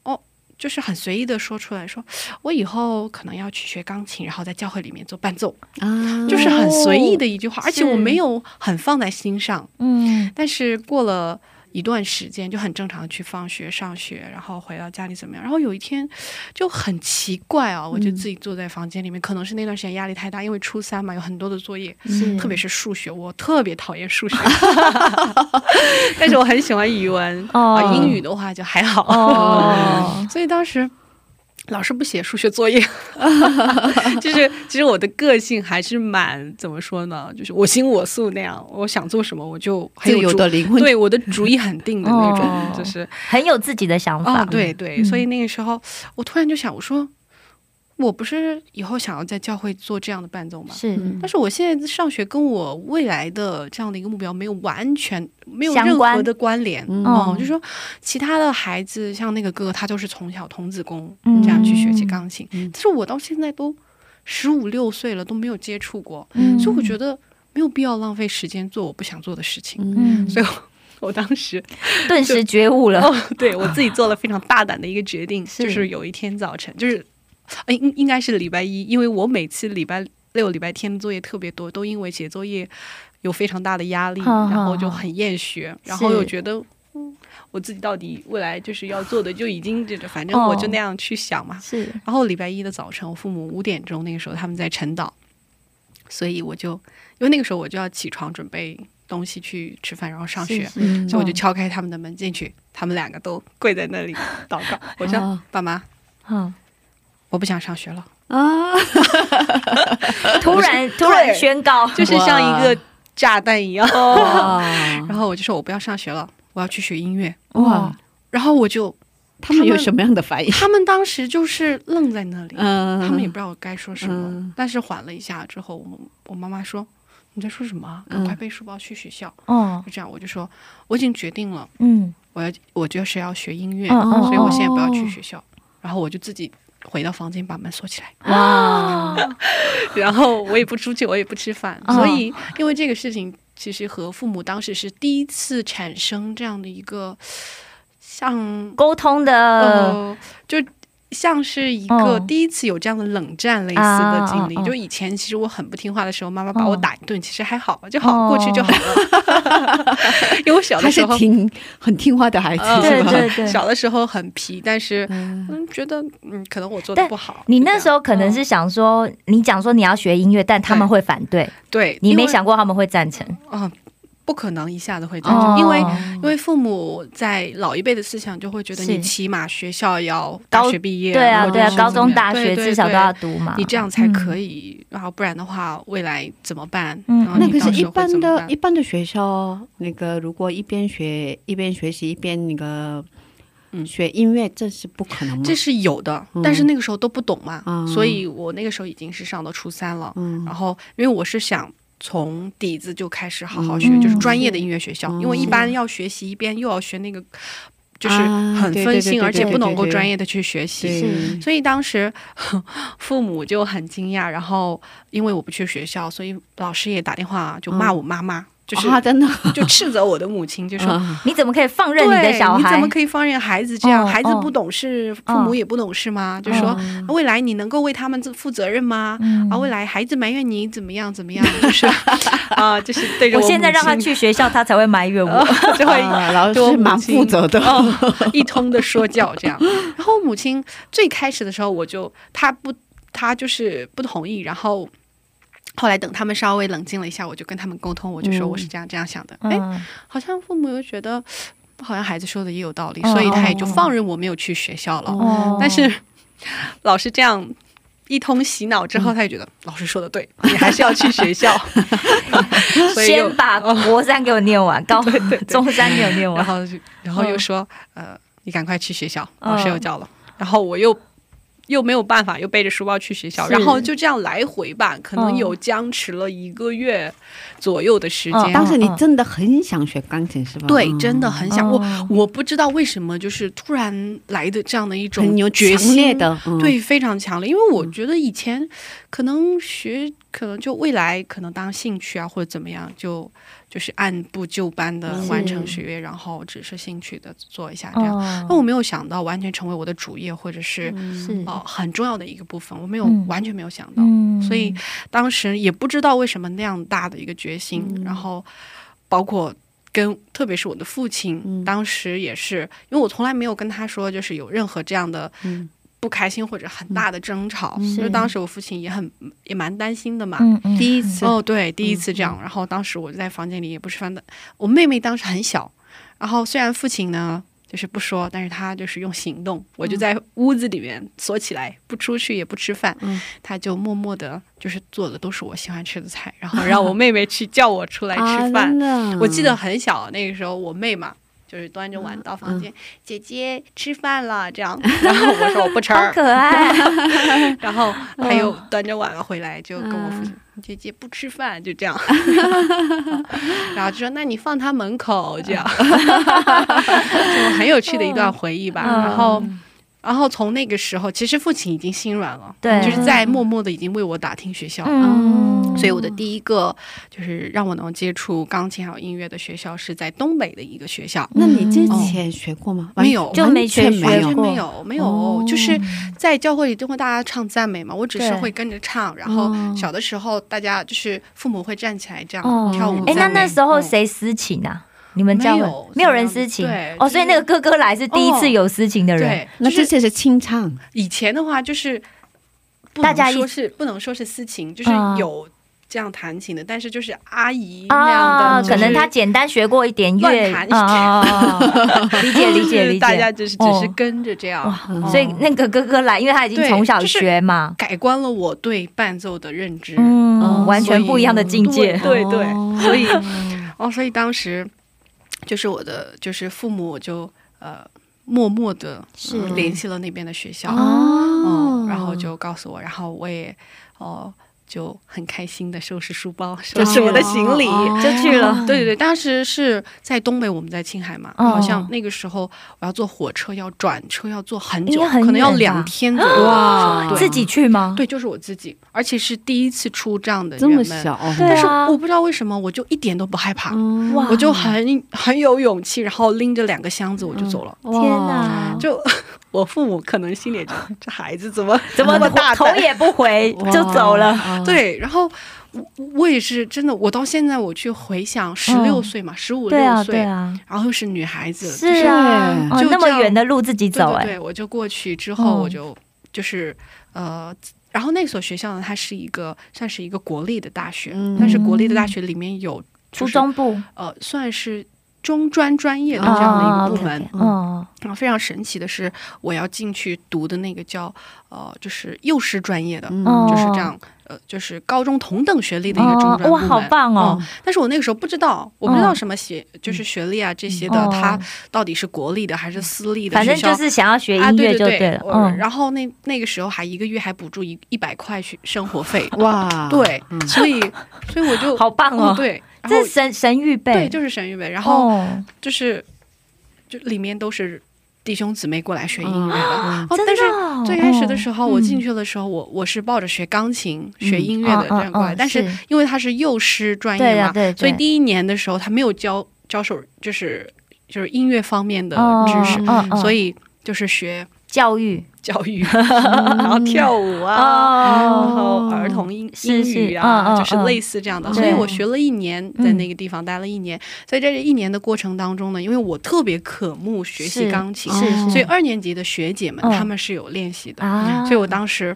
哦，就是很随意的说出来说，我以后可能要去学钢琴，然后在教会里面做伴奏，啊，就是很随意的一句话，而且我没有很放在心上。嗯但是过了。一段时间就很正常的去放学、上学，然后回到家里怎么样？然后有一天就很奇怪啊，我就自己坐在房间里面，可能是那段时间压力太大，因为初三嘛，有很多的作业，是，特别是数学，我特别讨厌数学，但是我很喜欢语文，哦啊，英语的话就还好。哦，所以当时老师不写数学作业，就是其实我的个性还是蛮怎么说呢，就是我行我素那样，我想做什么我就很自由主的灵魂，对我的主意很定的那种，哦。就是。很有自己的想法，哦，对对，嗯。所以那个时候我突然就想，我说我不是以后想要在教会做这样的伴奏吗？是。嗯。但是我现在上学跟我未来的这样的一个目标没有完全没有任何的关联。嗯。哦，嗯就是说，其他的孩子像那个哥哥，他就是从小童子功嗯。这样去学习钢琴，嗯。但是我到现在都十五六岁了都没有接触过，嗯。所以我觉得没有必要浪费时间做我不想做的事情。嗯，所以我 当时顿时觉悟了，哦，对我自己做了非常大胆的一个决定，是。就是有一天早晨，就是呃应应该是礼拜一，因为我每次礼拜六、礼拜天的作业特别多，都因为写作业有非常大的压力，好然后就很厌学，然后又觉得。嗯，我自己到底未来就是要做的，就已经这个，反正我就哦那样去想嘛。是然后礼拜一的早晨，我父母五点钟那个时候他们在晨祷，所以我就因为那个时候我就要起床准备东西去吃饭，然后上学，所以我就敲开他们的门进去，他们两个都跪在那里祷告。我说哦：“爸妈，嗯，我不想上学了。啊，突然 突然宣告，”就是像一个炸弹一样。然后我就说：“我不要上学了，我要去学音乐。哇，”然后我就，他们有什么样的反应？他们当时就是愣在那里，嗯，他们也不知道我该说什么。嗯但是缓了一下之后，我我妈妈说：“你在说什么啊？赶快背书包去学校。哦，就这样，我就说：“我已经决定了，嗯我要我就是要学音乐，所以我现在不要去学校。”然后我就自己回到房间把门锁起来。哇，然后我也不出去，我也不吃饭，哦所以因为这个事情，其实和父母当时是第一次产生这样的一个像沟通的，呃，就像是一个嗯第一次有这样的冷战类似的经历。就以前其实我很不听话的时候，妈妈把我嗯打一顿，其实还好，就好、哦过去就好了。因为我小的时候。挺很听话的孩子？对对对。小的时候很皮，但是觉得嗯，可能我做的不好。你那时候可能嗯是想说，你讲说你要学音乐，但他们会反对，对，你没想过他们会赞成。嗯，不可能一下子会赞成，哦。因为因为父母在老一辈的思想就会觉得你起码学校要大学毕业，对啊，对啊，高中、大学至少都要读嘛，你这样才可以。以，然后不然的话，未来怎么办？嗯。然后那个是一般的，一般的学校，那个如果一边学一边学习一边那个，嗯。学音乐，这是不可能吗？这是有的，嗯。但是那个时候都不懂嘛，嗯所以我那个时候已经是上到初三了。嗯。然后因为我是想从底子就开始好好学，嗯就是专业的音乐学校，嗯因为一般要学习一边又要学那个，就是啊很分心，而且不能够专业的去学习。所以当时 父母就很惊讶，然后因为我不去学校，所以老师也打电话就骂我妈妈，就是、啊，真的，就斥责我的母亲，就说。啊你怎么可以放任你的对，小孩？你怎么可以放任孩子这样？哦孩子哦不懂事，哦父母也不懂事吗？就说嗯未来你能够为他们自负责任吗？嗯啊，未来孩子埋怨你怎么样怎么样，就是 啊，就是对着我我现在让他去学校，他才会埋怨我。就会啊老对我母师蛮负责的，哦，一通的说教这样。然后母亲最开始的时候，我就他不，他就是不同意。然后后来等他们稍微冷静了一下，我就跟他们沟通，我就说嗯我是这样这样想的。哎、嗯好像父母又觉得。好像孩子说的也有道理，哦所以他也就哦放任我没有去学校了。哦但是老师这样一通洗脑之后，他也觉得老师说的对，你还是要去学校。先把国三给我念完，高 中三给我念完然。后就然后又嗯说，呃，你赶快去学校，嗯老师又叫了，然后我又。又没有办法，又背着书包去学校，然后就这样来回吧，可能嗯有僵持了一个月左右的时间。嗯当时你真的很想学钢琴是吧？对，嗯真的很想、哦我，我不知道为什么，就是突然来的这样的一种很有强决心烈的，嗯，对，非常强烈。因为我觉得以前可能学，可能就未来可能当兴趣啊，或者怎么样，就就是按部就班的嗯。完成学业，然后只是兴趣的做一下这样。那、哦，我没有想到完全成为我的主业，或者是是。哦、很重要的一个部分，我没有、嗯。完全没有想到。嗯。所以当时也不知道为什么那样大的一个决心，嗯。然后包括跟特别是我的父亲，嗯。当时也是因为我从来没有跟他说就是有任何这样的嗯不开心或者很大的争吵，因为当时我父亲也很也蛮担心的嘛。嗯嗯第一次哦，对，第一次这样。然后当时我就在房间里也不吃饭的，我妹妹当时很小，然后虽然父亲呢就是不说，但是他就是用行动，我就在屋子里面锁起来，不出去也不吃饭，嗯他就默默的，就是做的都是我喜欢吃的菜，然后 让我妹妹去叫我出来啊吃饭。我记得很小，那个时候我妹嘛。就是端着碗到房间，姐姐吃饭了，这样，然后我说我不吃，好可爱。然后他又端着碗回来，就跟我父亲：“姐姐不吃饭。”就这样，然后就说：“那你放他门口。”这样，就很有趣的一段回忆吧。嗯然后，然后从那个时候，其实父亲已经心软了，对。就是在默默的已经为我打听学校。嗯。所以我的第一个就是让我能接触钢琴还有音乐的学校是在东北的一个学校，那你之前学过吗？没有就没学完全没有学过。没有没有，哦。就是在教会里都会大家唱赞美嘛，我只是会跟着唱，然后哦小的时候大家就是父母会站起来这样、哦。跳舞哎，那。那时候嗯。谁私情啊？你们教会没有没有人私情对哦，所以那个哥哥来是第一次有私情的人。对，那就是这些是清唱，以前的话就是大家说是不能说是私情，就是嗯有这样弹琴的，但是就是阿姨那样啊，的，就是可能他简单学过一点乐，乱弹一点啊啊理解理解理大家解。就是只是哦跟着这样。嗯所以那个哥哥来，因为他已经从小就是学嘛，改观了我对伴奏的认知，嗯，哦完全不一样的境界。对对对哦所以哦，所以当时就是我的，就是父母就呃默默的是。联系了那边的学校，哦。嗯，然后就告诉我，然后我也哦就很开心的收拾书包，收拾我的行李。哦就去了。对对对，当时是在东北，我们在青海嘛，哦好像那个时候我要坐火车，要转车，要坐很久，很可能要两天左右。哇对。自己去吗？对，就是我自己，而且是第一次出这样的这么远门，小，但是啊。我不知道为什么，我就一点都不害怕，嗯我就很很有勇气，然后拎着两个箱子我就走了。哇。天哪。就我父母可能心里就 这孩子怎么怎么这么大头也不回 就走了？对，然后我我也是真的，我到现在我去回想，十六岁嘛，十五六岁，然后又是女孩子，是啊，就那么远的路自己走，哎，对我就过去之后，嗯。我就、就是呃，然后那所学校呢，它是一个算是一个国立的大学，嗯。但是国立的大学里面有、就是、初中部。呃算是中专专业的这样的一个部门。嗯，然后非常神奇的是，我要进去读的那个叫呃，就是幼师专业的，嗯就是这样，呃，就是高中同等学历的一个中专部门。哇，好棒哦！但是我那个时候不知道，我不知道嗯什么学，就是学历啊这些的，哦它到底是国立的还是私立的反学校？正就是想要学啊，音乐对对就了，然后那那个时候还一个月还补助一一百块学生活费，哇，对，嗯所以所以我就好棒哦嗯对，这是神神预备，对就是神预备，然后哦，就是就里面都是弟兄姊妹过来学音乐的，嗯哦，但是最开始的时候，嗯我进去的时候，我我是抱着学钢琴、学音乐的嗯这样过来，但是是。因为他是幼师专业嘛，所以第一年的时候他没有教教授，就是就是音乐方面的哦知识，所以就是学教育教育，然后跳舞啊。然哦后儿童英英语啊，就是类似这样的，嗯所以我学了一年，在那个地方待了一年。在这一年的过程当中呢，因为我特别渴慕学习钢琴，所以二年级的学姐们嗯。她们是有练习的，啊，所以我当时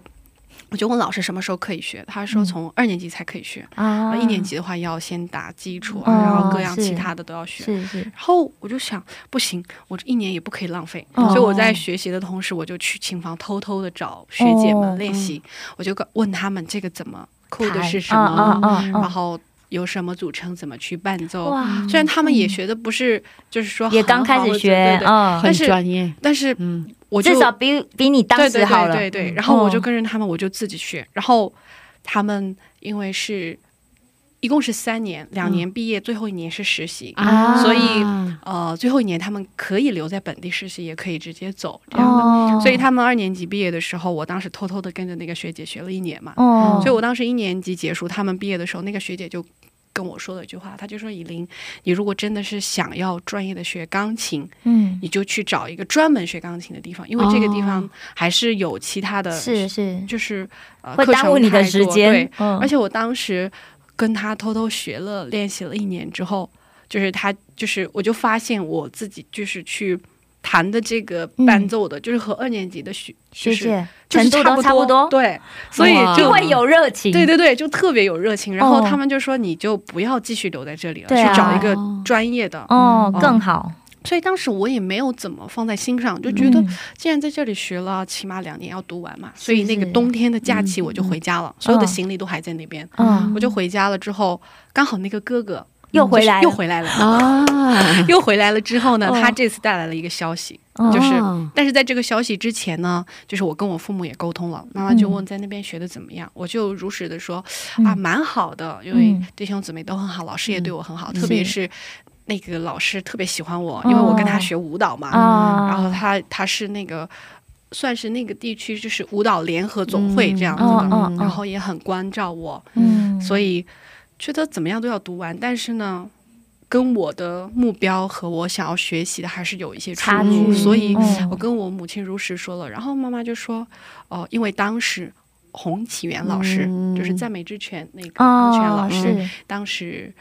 我就问老师什么时候可以学，他说嗯。从二年级才可以学，啊。然后一年级的话要先打基础然后各样其他的都要学。是是。然后我就想，不行，我这一年也不可以浪费，哦。所以我在学习的同时，我就去琴房偷偷的找学姐哦们练习，我就问他们这个怎么扣的是什啊么，啊啊啊然后由什么组成，怎么去伴奏。哇，虽然他们也学的不是，就是说也刚开始学对，对但是专业，但是嗯，我就至少比比你当时好了，对对对对，然后我就哦跟着他们，我就自己学。然后他们因为是一共是三年，两年毕业，最后一年是实习。啊，所以呃，最后一年他们可以留在本地实习，也可以直接走这样的。哦，所以他们二年级毕业的时候，我当时偷偷的跟着那个学姐学了一年嘛。哦，所以我当时一年级结束，他们毕业的时候，那个学姐就跟我说了一句话，他就说：“以琳，你如果真的是想要专业的学钢琴，嗯，你就去找一个专门学钢琴的地方，因为这个地方哦。还是有其他的，是是。就是呃会耽误你的时间对，，嗯。而且我当时跟他偷偷学了练习了一年之后，就是他就是我就发现我自己就是去弹的这个伴奏的，就是和二年级的学就是学姐就是差不多差不多，对，所以就会有热情，对对对，就特别有热情。然后哦。他们就说你就不要继续留在这里了，去找一个哦专业的。哦嗯，更好，所以当时我也没有怎么放在心上，就觉得嗯。既然在这里学了，起码两年要读完嘛。所以那个冬天的假期我就回家了，所有的行李都还在那边。嗯，我就回家了之后，刚好那个哥哥又回来了就是又回来了，啊，又回来了之后呢，哦。他这次带来了一个消息，哦就是哦。但是在这个消息之前呢，就是我跟我父母也沟通了，妈妈就问在那边学的怎么样，我就如实的说嗯啊，蛮好的，因为嗯。弟兄姊妹都很好，老师也对我很好，嗯特别是。那个老师特别喜欢我，因为我跟他学舞蹈嘛，啊，然后他他是那个。算是那个地区就是舞蹈联合总会嗯这样子的，然后也很关照我，嗯，所以觉得怎么样都要读完，但是呢，跟我的目标和我想要学习的还是有一些出差入，距，所以嗯。我跟我母亲如实说了，然后妈妈就说，哦、因为当时洪启元老师、嗯。就是赞美之泉那个洪启元老哦师，是。当时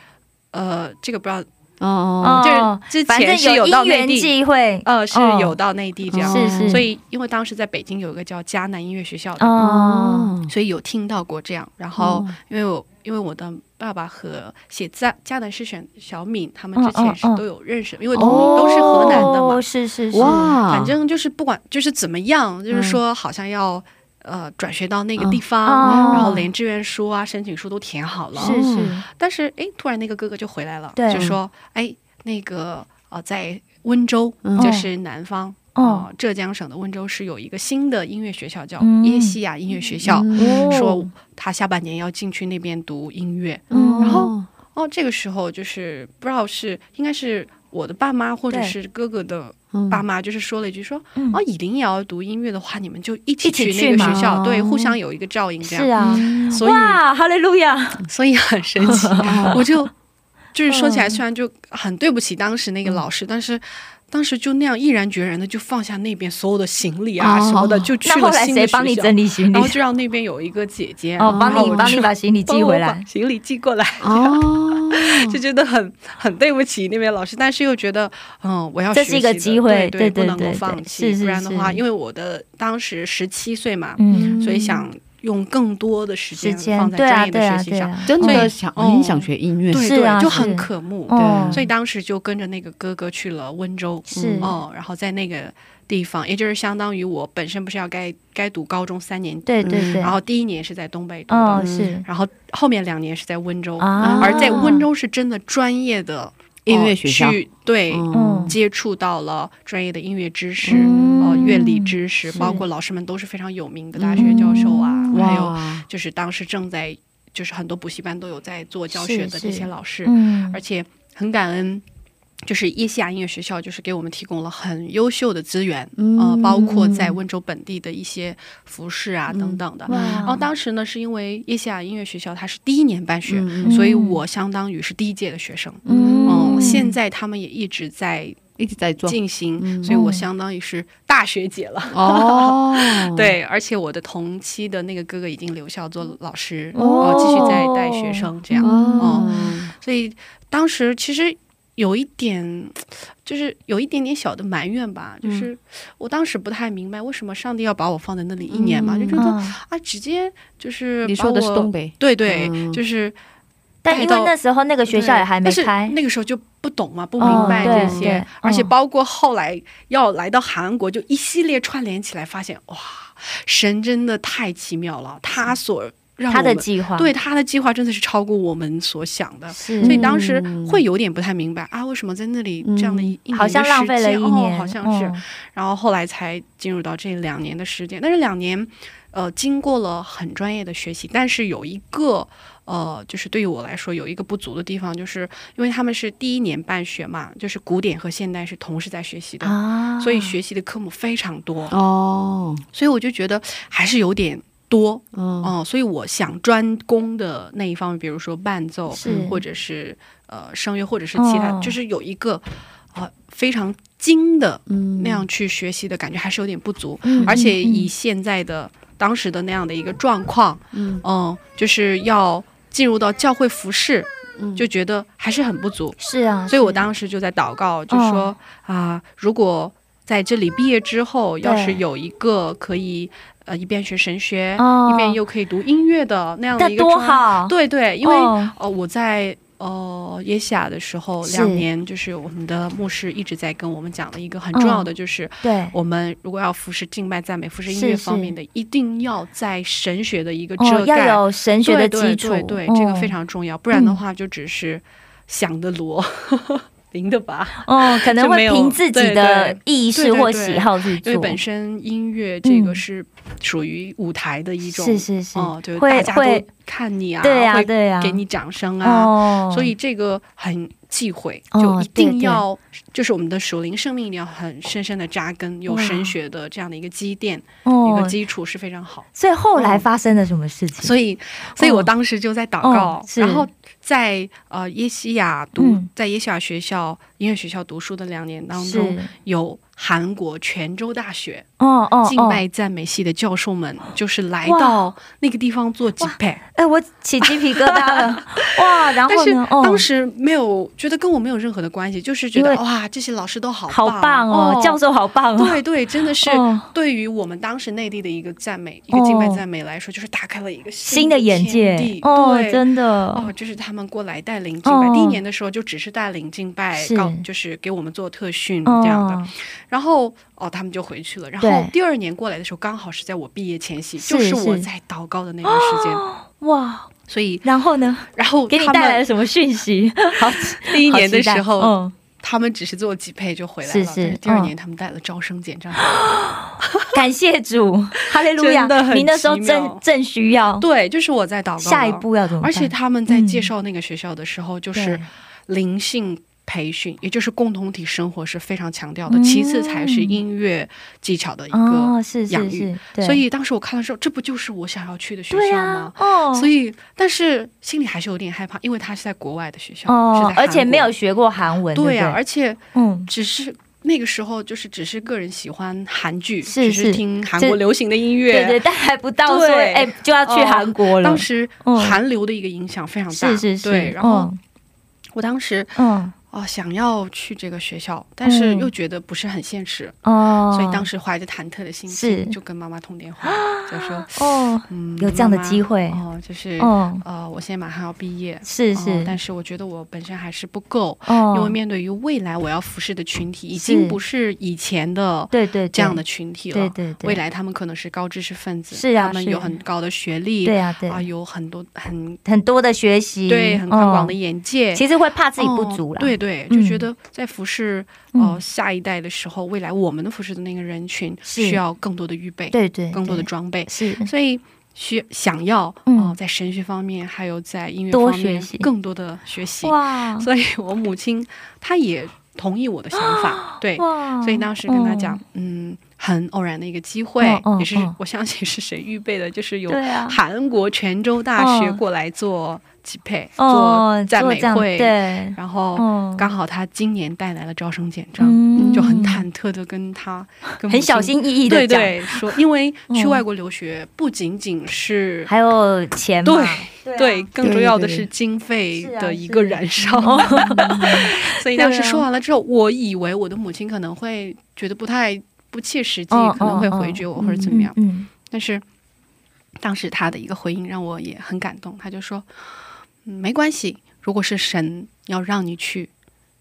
呃，这个不知道，哦哦，就是之前是有到内地，际会，呃，是哦。有到内地这样，是是，所以因为当时在北京有一个叫迦南音乐学校的，哦，所以有听到过这样，然后因为我因为我的爸爸和写迦迦南诗选小敏他们之前是都有认识，因为同名都是河南的嘛哦，是是是，反正就是不管就是怎么样，就是嗯。说好像要呃转学到那个地方，哦然后连志愿书啊、申请书都填好了，是是，但是哎，突然那个哥哥就回来了，对就说哎那个呃在温州，嗯。就是南方。哦。呃，浙江省的温州市有一个新的音乐学校，叫嗯。耶西亚音乐学校。哦说他下半年要进去那边读音乐。嗯然后哦，这个时候就是不知道是应该是我的爸妈或者是哥哥的嗯。爸妈，就是说了一句说，嗯哦，以琳也要读音乐的话，你们就一起去那个学校，对，哦互相有一个照应这是样。啊，所以哇，哈利路亚，所以很神奇，我就就是说起来，嗯。虽然就很对不起当时那个老师，但是当时就那样毅然决然的就放下那边所有的行李啊哦什么的，就去了新的学来谁帮你校整理行李？然后？就让那边有一个姐姐，哦，帮你帮你然后我就把行李寄回来。行李寄过来，哦，就觉得很很对不起那边老师，但是又觉得，嗯，我要这是一个学习的机会对对对不能够放弃，是是不然的话，因为我的当时十七岁嘛，嗯，所以想用更多的时间放在专业的学习上，真所以的想哦很想学音乐，对就很是渴慕，哦。所以当时就跟着那个哥哥去了温州，是。哦，然后在那个地方，也就是相当于我本身不是要该该读高中三年，对对对，然后第一年是在东北读的，哦是。然后后面两年是在温州，啊，而在温州是真的专业的音乐哦学校。去对。接触到了专业的音乐知识，嗯。呃，乐理知识，包括老师们都是非常有名的大学教授啊，嗯。还有，就是当时正在，就是很多补习班都有在做教学的这些老师，嗯。而且很感恩，就是耶西亚音乐学校，就是给我们提供了很优秀的资源，嗯呃，包括在温州本地的一些服饰啊、等等的。然后当时呢，是因为耶西亚音乐学校它是第一年办学，嗯所以我相当于是第一届的学生。嗯嗯，现在他们也一直在一直在做进行，嗯所以我相当于是大学姐了。哦，对，而且我的同期的那个哥哥已经留校做老师，哦然后继续在带学生这样。哦，所以当时其实有一点，就是有一点点小的埋怨吧，嗯。就是我当时不太明白为什么上帝要把我放在那里一年嘛，嗯就觉得嗯。啊，直接就是你说的是东北，对对，嗯。就是但因为那时候那个学校也还没但是开，那个时候就不懂嘛，不哦明白这些，对而且嗯包括后来要来到韩国，就一系列串联起来，发现哇，神真的太奇妙了，他所让他的计划。对他的计划真的是超过我们所想的。所以当时嗯。会有点不太明白啊，为什么在那里这样的一、一年的好像浪费了一时间年，哦，好像是。嗯然后后来才进入到这两年的时间，但是两年，呃，经过了很专业的学习，但是有一个呃，就是对于我来说有一个不足的地方，就是因为他们是第一年办学嘛，就是古典和现代是同时在学习的，啊，所以学习的科目非常多，哦，所以我就觉得还是有点多嗯哦、所以我想专攻的那一方面，比如说伴奏，或者是呃声乐，或者是其他，哦。就是有一个呃非常精的嗯。那样去学习的感觉还是有点不足，嗯而且嗯以现在的当时的那样的一个状况，嗯。嗯，就是要进入到教会服饰，嗯。就觉得还是很不足，是啊，所以我当时就在祷告，就说啊、如果在这里毕业之后，要是有一个可以呃一边学神学，哦一边又可以读音乐的那样的一个专好，对对，因为哦呃我在呃耶西亚的时候两年，就是我们的牧师一直在跟我们讲的一个很重要的，就是对，我们如果要服侍敬拜、赞美、服侍音乐方面的，一定要在神学的一个哦遮，盖，要有神学的对对基础，对对，这个非哦常重要，不然的话就只是想的罗。灵的吧，哦，可能会凭自己对的意识对对对。或喜好去做，因为本身音乐这个嗯。是属于舞台的一种，是是是，哦，就是会大家会都看你啊，对呀会对呀，给你掌声啊，哦，所以这个很忌讳，哦就一对对定要，就是我们的属灵生命一定要很深深的扎根，有神学的这样的一个积淀，一哦个，基础是非常好。所以后来哦发生了什么事情？所以，所以我哦。当时就在祷告然后在呃耶西亚读，嗯。在耶西亚学校音乐学校读书的两年当中，有韩国泉州大学哦哦，敬哦拜赞美系的教授们，就是来到那个地方做敬拜。哎，我起鸡皮疙瘩了，哇！然但是后呢？哦当时没有觉得跟我没有任何的关系，就是觉得哇，这些老师都好好棒哦，教授好棒哦，对对，真的是哦对于我们当时内地的一个赞美、一个敬拜赞美来说，就是打开了一个新的的眼界哦，对真的哦，就是他们过来带领敬拜。哦第一年的时候就只是带领敬拜，是告就是给我们做特训这样的。哦然后哦，他们就回去了。然后对第二年过来的时候，刚好是在我毕业前夕，就是我在祷告的那段时间。哇！所以，然后呢？然后给你带来了什么讯息？好，第一年的时候，嗯，他们只是做几配就回来了。是是第二嗯年他们带了招生简章。感谢主，哈利路亚您那时候正正需要，对，就是我在祷告。下一步要怎么办？而且他们在介嗯绍那个学校的时候，就是灵性培训，也就是共同体生活是非常强调的，嗯其次才是音乐技巧的一哦，个是养育。是是，对。所以当时我看的时候，这不就是我想要去的学校吗？，哦，所以，但是心里还是有点害怕，因为他是在国外的学校，是在，哦而且没有学过韩文，对呀、呀，而且嗯，只是那个时候就是只是个人喜欢韩剧，是只是是听韩国流行的音乐，对对，但还不到说对。哎就要去哦韩国了。当时嗯。韩流的一个影响非常大，是是是，对。然后嗯。我当时嗯哦想要去这个学校，但是嗯又觉得不是很现实，哦，所以当时怀着忐忑的心情就跟妈妈通电话，就说哦嗯有这样的机会哦，就是哦呃我现在马上要毕业。是是哦，但是我觉得我本身还是不够，哦因为面对于未来我要服侍的群体，已经不是以前的对对对这样的群体了。对对对未来他们可能是高知识分子，是啊他们有很高的学历，对啊对啊，有很多很很多的学习，对很宽广的嗯眼界。其实会怕自己不足了。哦对对，嗯就觉得在服侍嗯。呃下一代的时候，未来我们的服侍的那个人群需要更多的预备，对对，更多的装备，是。所以需想要嗯。哦，在神学方面还有在音乐方面更多的学习。哇。所以我母亲她也同意我的想法，对，所以当时跟她讲，嗯，很偶然的一个机会，也是嗯。我相信是谁预备的，就是有韩国泉州大学嗯。过来做匹配、哦做赞美会，对，然后嗯。刚好他今年带来了招生简章，嗯。就很忐忑的跟他跟母很小心翼翼的讲，对对说，因为去嗯外国留学不仅仅是还有钱嘛，对啊。对，更重要的是经费的一个燃烧。所以当时说完了之后，我以为我的母亲可能会觉得不太不切实际，嗯可能会嗯回绝我或者怎么样。嗯，但是当时他的一个回应让我也很感动，他就说：“嗯，没关系，如果是神要让你去，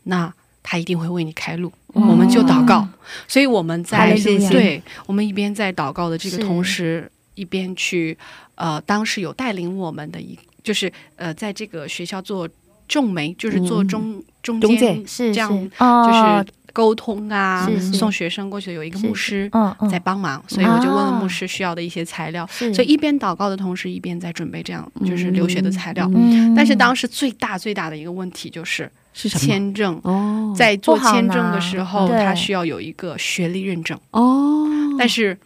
那他一定会为你开路。我们就祷告。所以我们在对我们一边在祷告的这个同时，一边去呃，当时有带领我们的一就是呃，在这个学校做仲媒，就是做中、中中间是这样就是沟通啊，送学生过去有一个牧师在帮忙，所以我就问了啊。牧师需要的一些材料，是。所以一边祷告的同时，一边在准备这样就是留学的材料。嗯。但是当时最大最大的一个问题就是是？签证，哦，在做签证的时候，对。它需要有一个学历认证，哦，但是。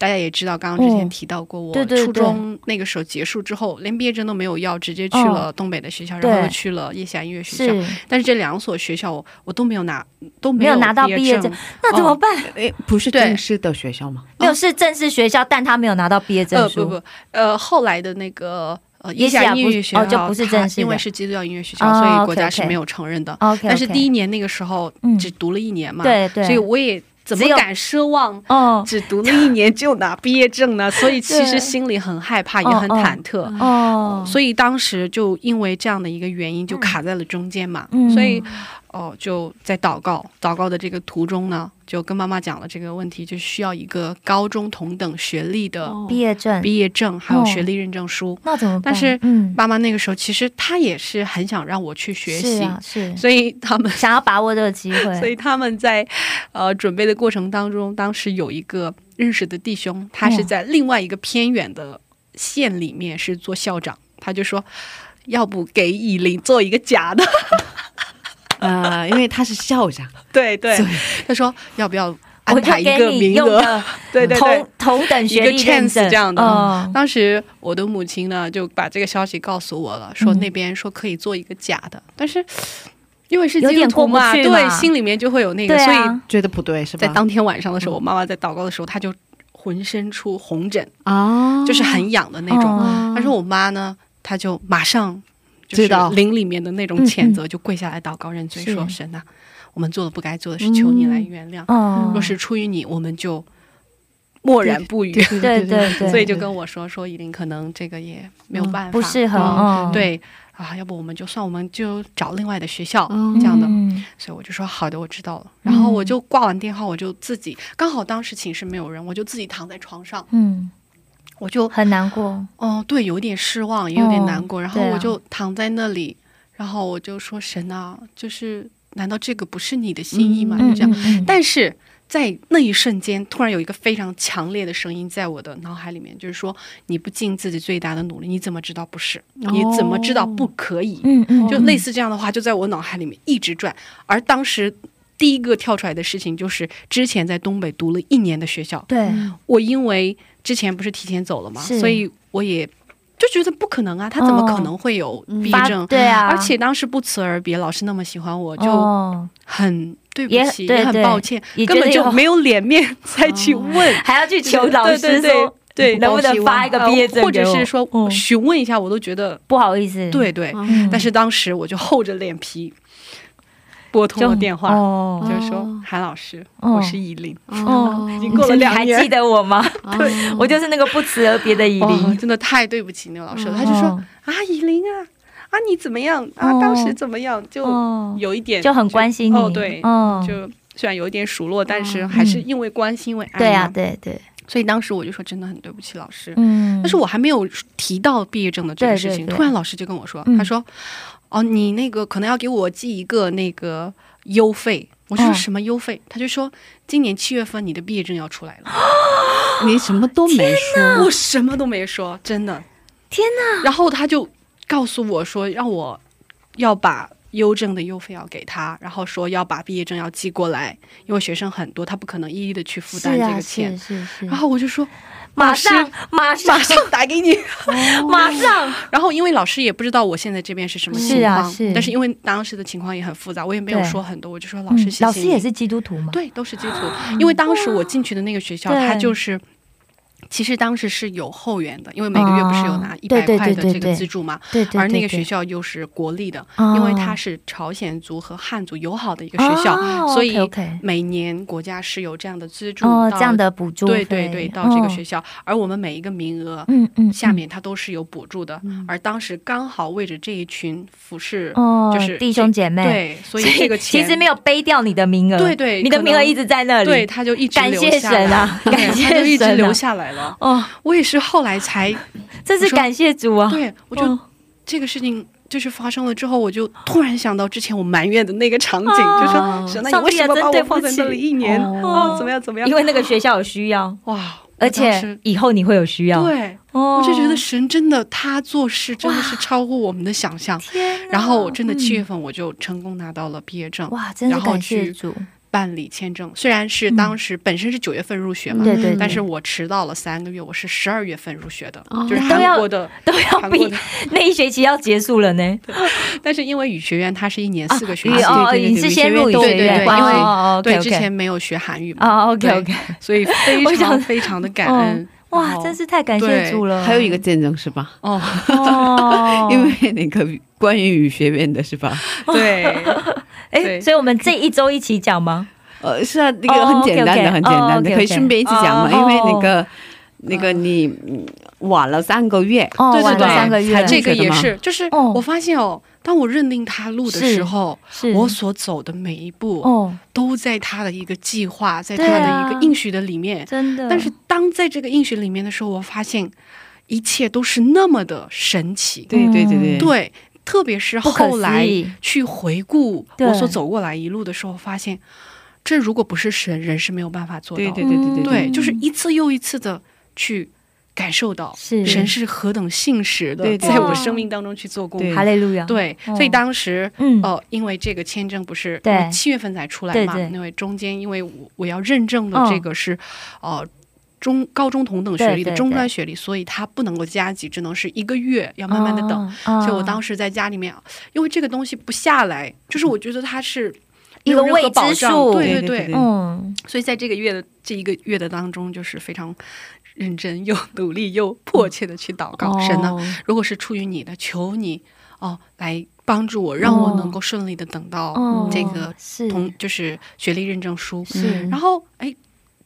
大家也知道，刚刚之前嗯提到过，我初中那个时候结束之后，连毕业证都没有要，直接去哦了东北的学校，然后又去了叶霞音乐学校。但是这两所学校我我都没有拿，都没有拿到毕业证。那怎么办？哎，不是正式的学校吗？没有是正式学校，但他没有拿到毕业证书。呃不不呃后来的那个呃叶霞叶霞不音乐学校，哦就不是正式因为是基督教音乐学校，哦所以国家是没有承认的。但是第一年那个时候嗯只读了一年嘛，对对，所以我也怎么敢奢望哦只读了一年就拿毕业证呢？所以其实心里很害怕，也哦很哦忐忑。哦，所以当时就因为这样的一个原因，就卡在了中间嘛。嗯所以哦，就在祷告祷告的这个途中呢，就跟妈妈讲了这个问题，就需要一个高中同等学历的哦毕业证，毕业证，还有哦学历认证书。那怎么办？但是嗯，妈妈那个时候其实她也是很想让我去学习，是啊是，所以他们 想要把握这个机会，所以他们在呃准备的过程当中，当时有一个认识的弟兄，他是嗯在另外一个偏远的县里面是做校长，他就说。要不给以琳做一个假的？呃，因为他是校长，对 对，他说要不要安排一个名额？对对 对。同，同等学历这样的。嗯。当时我的母亲呢就把这个消息告诉我了，说嗯那边说可以做一个假的，但是因为是有基督徒点过不嘛，对，心里面就会有那个，对所以啊，觉得不对是吧？在当天晚上的时候，嗯。我妈妈在祷告的时候，她就浑身出红疹，啊，就是很痒的那种。哦。她说我妈呢，她就马上就是知道。灵里面的那种嗯谴责，就跪下来祷告认罪，说神呐、我们做了不该做的事，求你来原谅。哦，若是出于你，我们就默然不语。对对对 对所以就跟我说说，依琳可能这个也没有办法，不适合，对啊，要不我们就算我们就找另外的学校、嗯。这样的。嗯。所以我就说好的，我知道了。然后我就挂完电话，我就自己刚好当时寝室没有人，我就自己躺在床上，嗯，我就很难过，哦，对，有点失望，也有点难过。然后我就躺在那里，然后我就说神啊，就是难道这个不是你的心意吗？就这样。但是在那一瞬间，突然有一个非常强烈的声音在我的脑海里面，就是说你不尽自己最大的努力，你怎么知道不是？你怎么知道不可以？嗯嗯，就类似这样的话，就在我脑海里面一直转。而当时第一个跳出来的事情，就是之前在东北读了一年的学校，对，我因为之前不是提前走了嘛，所以我也就觉得不可能啊，他怎么可能会有毕业发证？对啊，而且当时不辞而别，老师那么喜欢我，就哦。很对不起，也很抱歉，根本就没有脸面再去问。还要去求老对师对说，对，能不能发一个毕业证呃或者是说嗯。询问一下，我都觉得不好意思，对对。嗯，但是当时我就厚着脸皮拨通了电话，哦。就是说哦。韩老师，哦。我是依琳，哦。已经过了你还两年。记得我吗？对，我就是那个不辞而别的以哦，琳。真的太对不起那个老师了。哦。他就说啊，依琳啊，啊你怎么样？啊？哦。当时怎么样？就哦。有一点就很关心你。哦，对，嗯就虽然有一点数落，但是还是因为关心，因为爱对啊，对对，所以当时我就说真的很对不起老师。嗯，但是我还没有提到毕业证的这个事情，对对对。突然老师就跟我说，嗯。他说：“哦，你那个可能要给我寄一个那个邮费。”我说哦什么邮费？他就说今年七月份你的毕业证要出来了。你什么都没说，我什么都没说，真的。天哪！然后他就告诉我说，让我要把邮政的邮费要给他，然后说要把毕业证要寄过来，因为学生很多，他不可能一一的去负担这是啊，个钱。是是是，然后我就说马上马上。马上打给你。马上，然后因为老师也不知道我现在这边是什么情是啊况，是。但是因为当时的情况也很复杂，我也没有说很多，我就说老嗯师谢谢你、老师也是基督徒吗，对，都是基督徒。因为当时我进去的那个学校，对。它就是。其实当时是有后援的，因为每个月不是有拿哦一百块的这个资助嘛，对对，而那个学校又是国立的，哦因为它是朝鲜族和汉族友好的一个学校，哦所以每年国家是有这样的资助哦，这样的补助对，对对到这个哦学校，而我们每一个名额嗯嗯，下面它都是有补助的，而当时刚好为着这一群服饰，哦，就是弟兄姐妹，对，所以这个钱其实没有背掉你的名额，对对你的名额一直在那里，对，他就一直感谢神啊 感谢他就一直神啊。留下来了。哦，我也是后来才，这是感谢主啊，对我就、哦这个事情就是发生了之后，我就突然想到之前我埋怨的那个场景，哦。就说神啊，上帝啊你为什么把我放在那里一年？哦，怎么样怎么样？因为那个学校有需要，哇，而且以后你会有需要，对，哦，我就觉得神真的他做事真的是超乎我们的想象。天，然后我真的七月嗯。份我就成功拿到了毕业证，哇，真是然后感谢去主，办理签证。虽然是当时本身是九月份入学嘛，对对，对但是我迟到了三个月，我是十二月份入学的，哦就是 韩国的都要毕韩国的。那一学期要结束了呢，但是因为语学院它是一年四个学期，哦，对对对你是先入语对学院，对对因为哦对之前没有学韩语嘛，哦，OK OK，所以非我想常非常的感恩。哇真是太感谢主了，还有一个见证是吧？哦，哦，因为那个关于语学院的是吧？对，哎，所以我们这一周一起讲吗？呃，是啊，那个哦很简单的，很简单哦的可以顺便一起讲嘛，哦因为那个那个你嗯晚了三个月，哦，晚对对对了三个月。才，这个也是，就是哦。我发现哦，当我认定他路的时候，我所走的每一步哦，都在他的一个计划，在他的一个应许的里面。真的，但是当在这个应许里面的时候，我发现一切都是那么的神奇。对对对对，对，特别是后来去回顾我所走过来一路的时候，发现这如果不是神，人是没有办法做到。的。对对对对对。就是一次又一次的去感受到神是何等信实的，在我生命当中去做工。对。哈利路亚，对，哦所以当时。嗯，哦，因为这个签证不是七月份才出来嘛，因为中间因为我我要认证的嗯。这个是，呃。中高中同等学历的中专学历，所以他不能够加急，只能是一个月，要慢慢的等。哦，所以我当时时在家里面，因为这个东西不下来，就是我觉得它是一个未知数。对对对对对嗯，所以在这个月的这一个月的当中，就是非常认真又 努力又迫切的去祷告、神呢。哦。如果是出于你的，求你哦来帮助我，让我能够顺利的等到哦，这个是。同就是学历认证书。是，然后哎，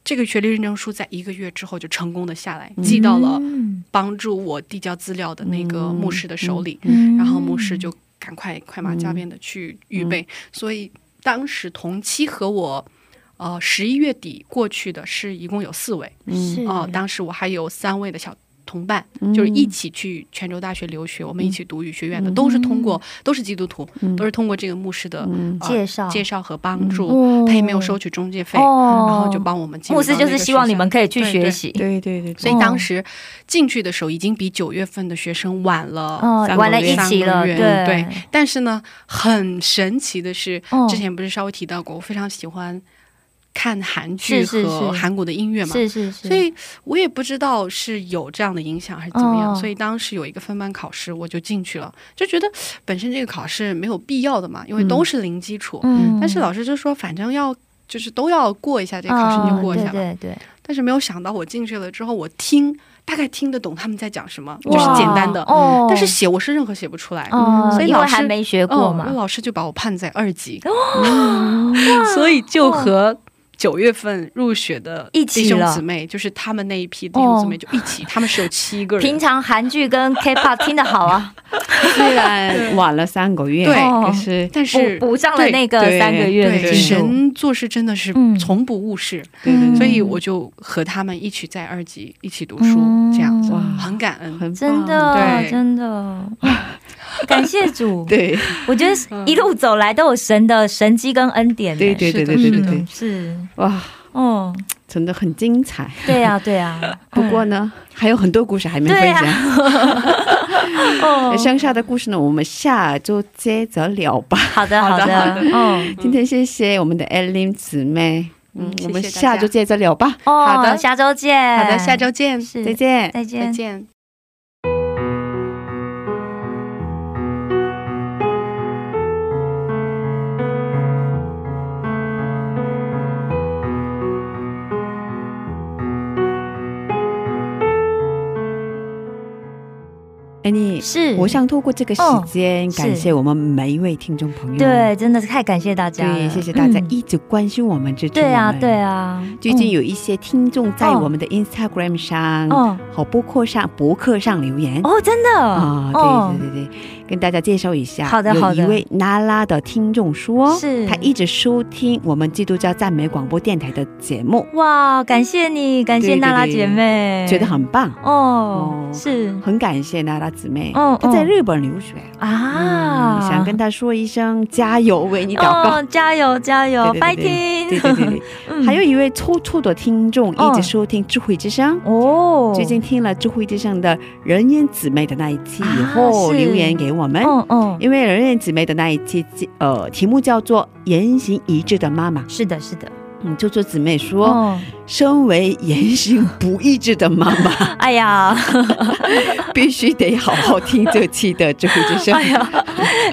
这个学历认证书在一个月之后就成功的下来，寄到了嗯帮助我递交资料的那个牧师的手里。嗯然后牧师就赶快快马加鞭的去预备，所以当时同期和我。呃，十一月底过去的是一共有四位嗯哦、当时我还有三位的小同伴，嗯。就是一起去泉州大学留学，我们一起读语学院的，都是通过都是基督徒，都是通过这个牧师的、嗯。呃介绍。介绍和帮助，哦。他也没有收取中介费，哦。然后就帮我们牧师就是希望你们可以去对对学习，对对对，所以当时进去的时候，已经比九月份的学生晚了哦，三个玩了月一起了，三个月对。对。但是呢，很神奇的是，哦。之前不是稍微提到过，我非常喜欢看韩剧和韩国的音乐嘛，是是是，所以我也不知道是有这样的影响还是怎么样，哦。所以当时有一个分班考试，我就进去了，就觉得本身这个考试没有必要的嘛，因为都是零基础。嗯。但是老师就说，反正要就是都要过一下这个考试，你就过一下吧。对对对，但是没有想到我进去了之后，我听大概听得懂他们在讲什么，就是简单的，哦，但是写我是任何写不出来。哦，所以老师还没学过嘛。哦那，老师就把我判在二级，哦。所以就和九月份入学的一起弟兄姊妹，就是他们那一批弟兄姊妹就一起，他们是有七个人。平常韩剧跟 K-pop 听得好啊，虽然晚了三个月，对。可是但是补补上了那个三个月的对进。神做事真的是嗯。从不误事，对对对。所以我就和他们一起在二级一起读书，嗯。这样子很感恩。很真的，对。真的，感谢主。对我觉得一路走来都有神的神迹跟恩典。对对对对对对对，是，哇，哦，真的很精彩。对呀，对呀。不过呢，还有很多故事还没分享。哦，剩下的故事呢，我们下周接着聊吧。好的，好的嗯，今天谢谢我们的 Ellen 姊妹，嗯，我们下周接着聊吧。哦，好的下周见。好的，下周见，再见。再见再。见。是，我想透过这个时间，感谢我们每一位听众朋友。对，真的是太感谢大家了。对，谢谢大家嗯一直关心我们，支持我们。对啊，对。啊。最近嗯有一些听众在哦我们的 Instagram 上哦和博客上博客上留言。哦，真的啊，哦对对对对，跟大家介绍一下。好的好的。有一位娜拉的听众说，是。他一直收听我们基督教赞美广播电台的节目，哇，感谢你，感谢娜拉对姐妹，觉得很棒，哦哦，是。很感谢娜拉姊妹。嗯她在嗯日本留学，啊，嗯，想跟她说一声加油，为你祷告。哦，加油加油，fighting！对 还有一位粗粗的听众哦一直收听智慧之声。哦，最近听了智慧之声的人烟姊妹的那一期以啊后，是。留言给我们。嗯嗯，因为人言姊妹的那一期，呃，题目叫做“言行一致的妈妈是的，是的，”。嗯，就做姊妹说，哦，身为言行不一致的妈妈，哎呀，必须得好好听这期的这个之声。哎呀，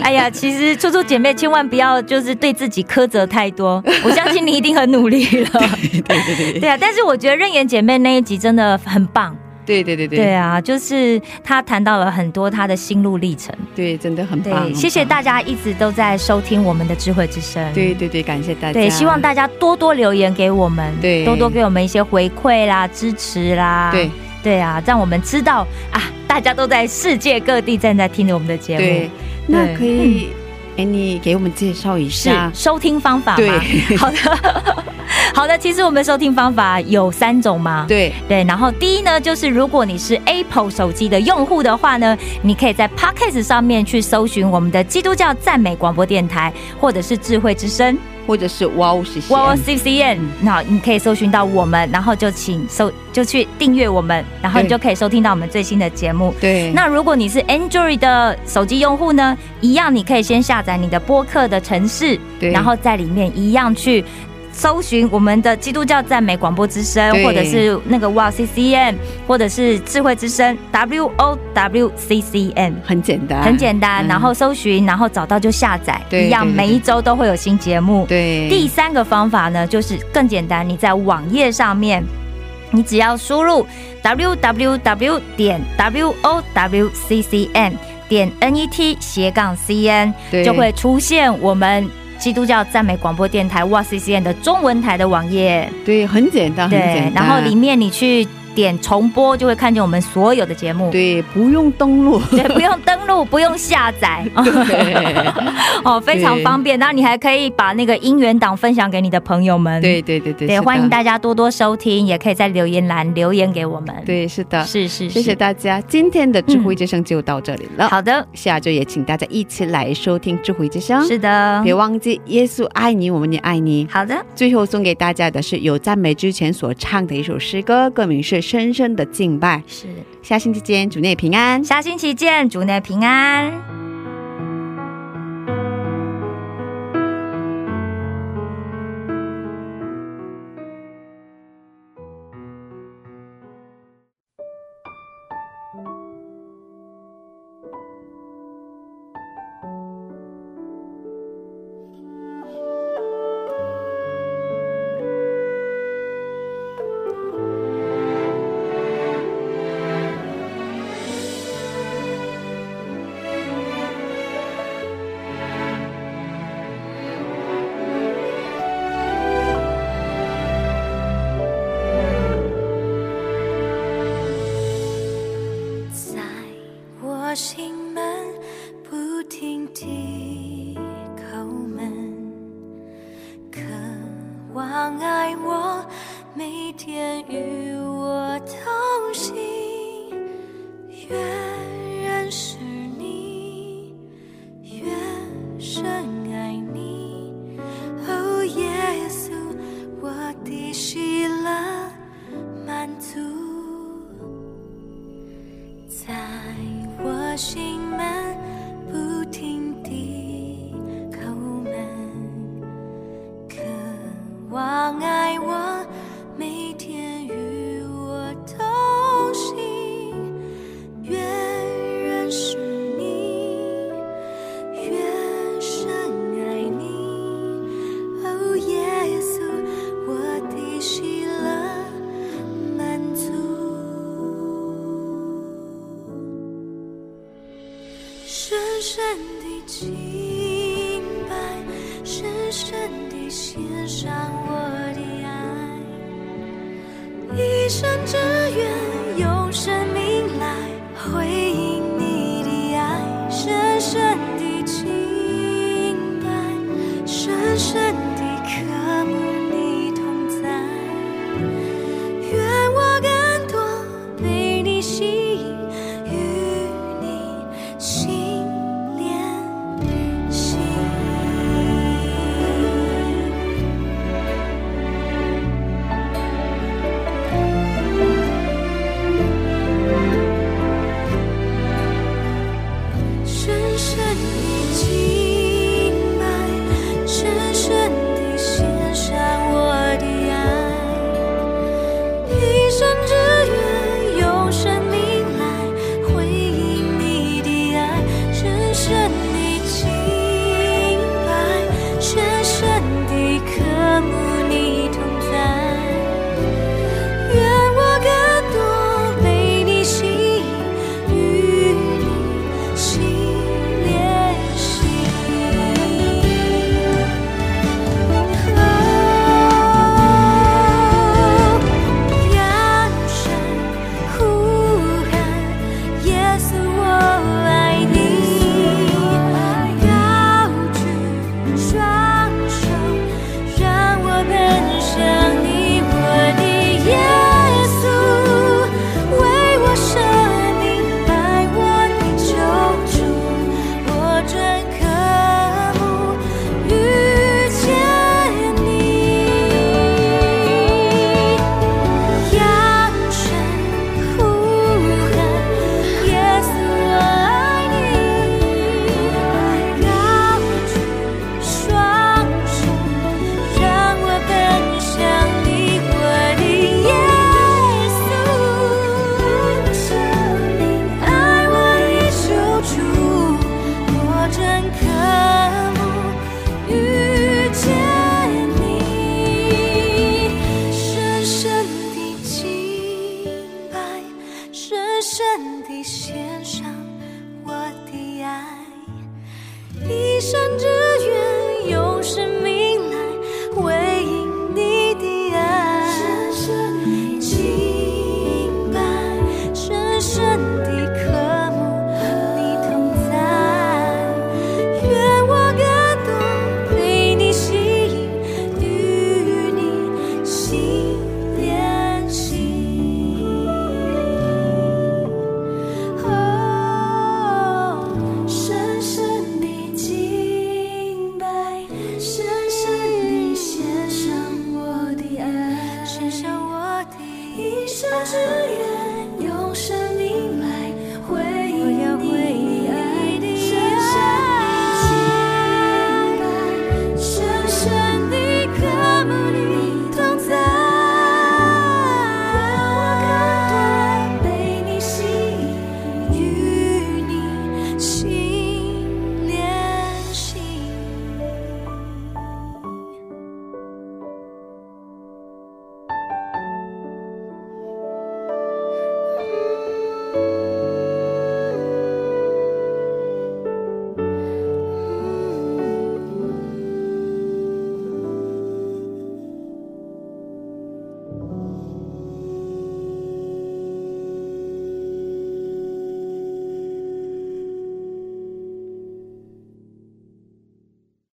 哎呀，其实初初姐妹千万不要就是对自己苛责太多，我相信你一定很努力了。对对对对啊，但是我觉得任言姐妹那一集真的很棒。对对对对对啊，就是他谈到了很多他的心路历程。对，真的很棒。对，谢谢大家一直都在收听我们的智慧之声。对对对，感谢大家。对，希望大家多多留言给我们，对多多给我们一些回馈啦、支持啦。对对啊，让我们知道啊，大家都在世界各地正在听着我们的节目。对，那可以，哎，你给我们介绍一下。收听方法吗？对 好的，好的。其实我们收听方法有三种嘛。对对，然后第一呢，就是如果你是 Apple 手机的用户的话呢，你可以在 Podcast 上面去搜寻我们的基督教赞美广播电台，或者是智慧之声或者是哇哦，谢谢。w C C N，那你可以搜寻到我们，然后就请搜就去订阅我们，然后你就可以收听到我们最新的节目。对，那如果你是 Android 的手机用户呢，一样你可以先下载你的播客的城市，对然后在里面一样去。搜寻我们的基督教赞美广播之声，或者是那个 Wow C C M，或者是智慧之声 WOWCCN，很简单，很简单。嗯。然后搜寻，然后找到就下载，一样每一周都会有新节目。对。第三个方法呢，就是更简单，你在网页上面，你只要输入 w w w 点 w o w c c n 点 n e t 斜杠 c n，就会出现我们基督教赞美广播电台哇 c c n 的中文台的网页。对，很简单，很简对，单。然后里面你去点重播，就会看见我们所有的节目。对不用登录，对，不用登录，不用下载，对 哦，非常方便。然后你还可以把那个音源档分享给你的朋友们。对对对对，对，欢迎大家多多收听，也可以在留言栏留言给我们。，对，是的，是是，谢谢。大家，今天的智慧之声就到这里了。好的，下周也请大家一起来收听智慧之声。是的，别忘记，耶稣爱你，我们也爱你。好的，最后送给大家的是有赞美之前所唱的一首诗歌，歌名是《深深的敬拜》。是。下星期见，主内平安。下星期见，主内平安。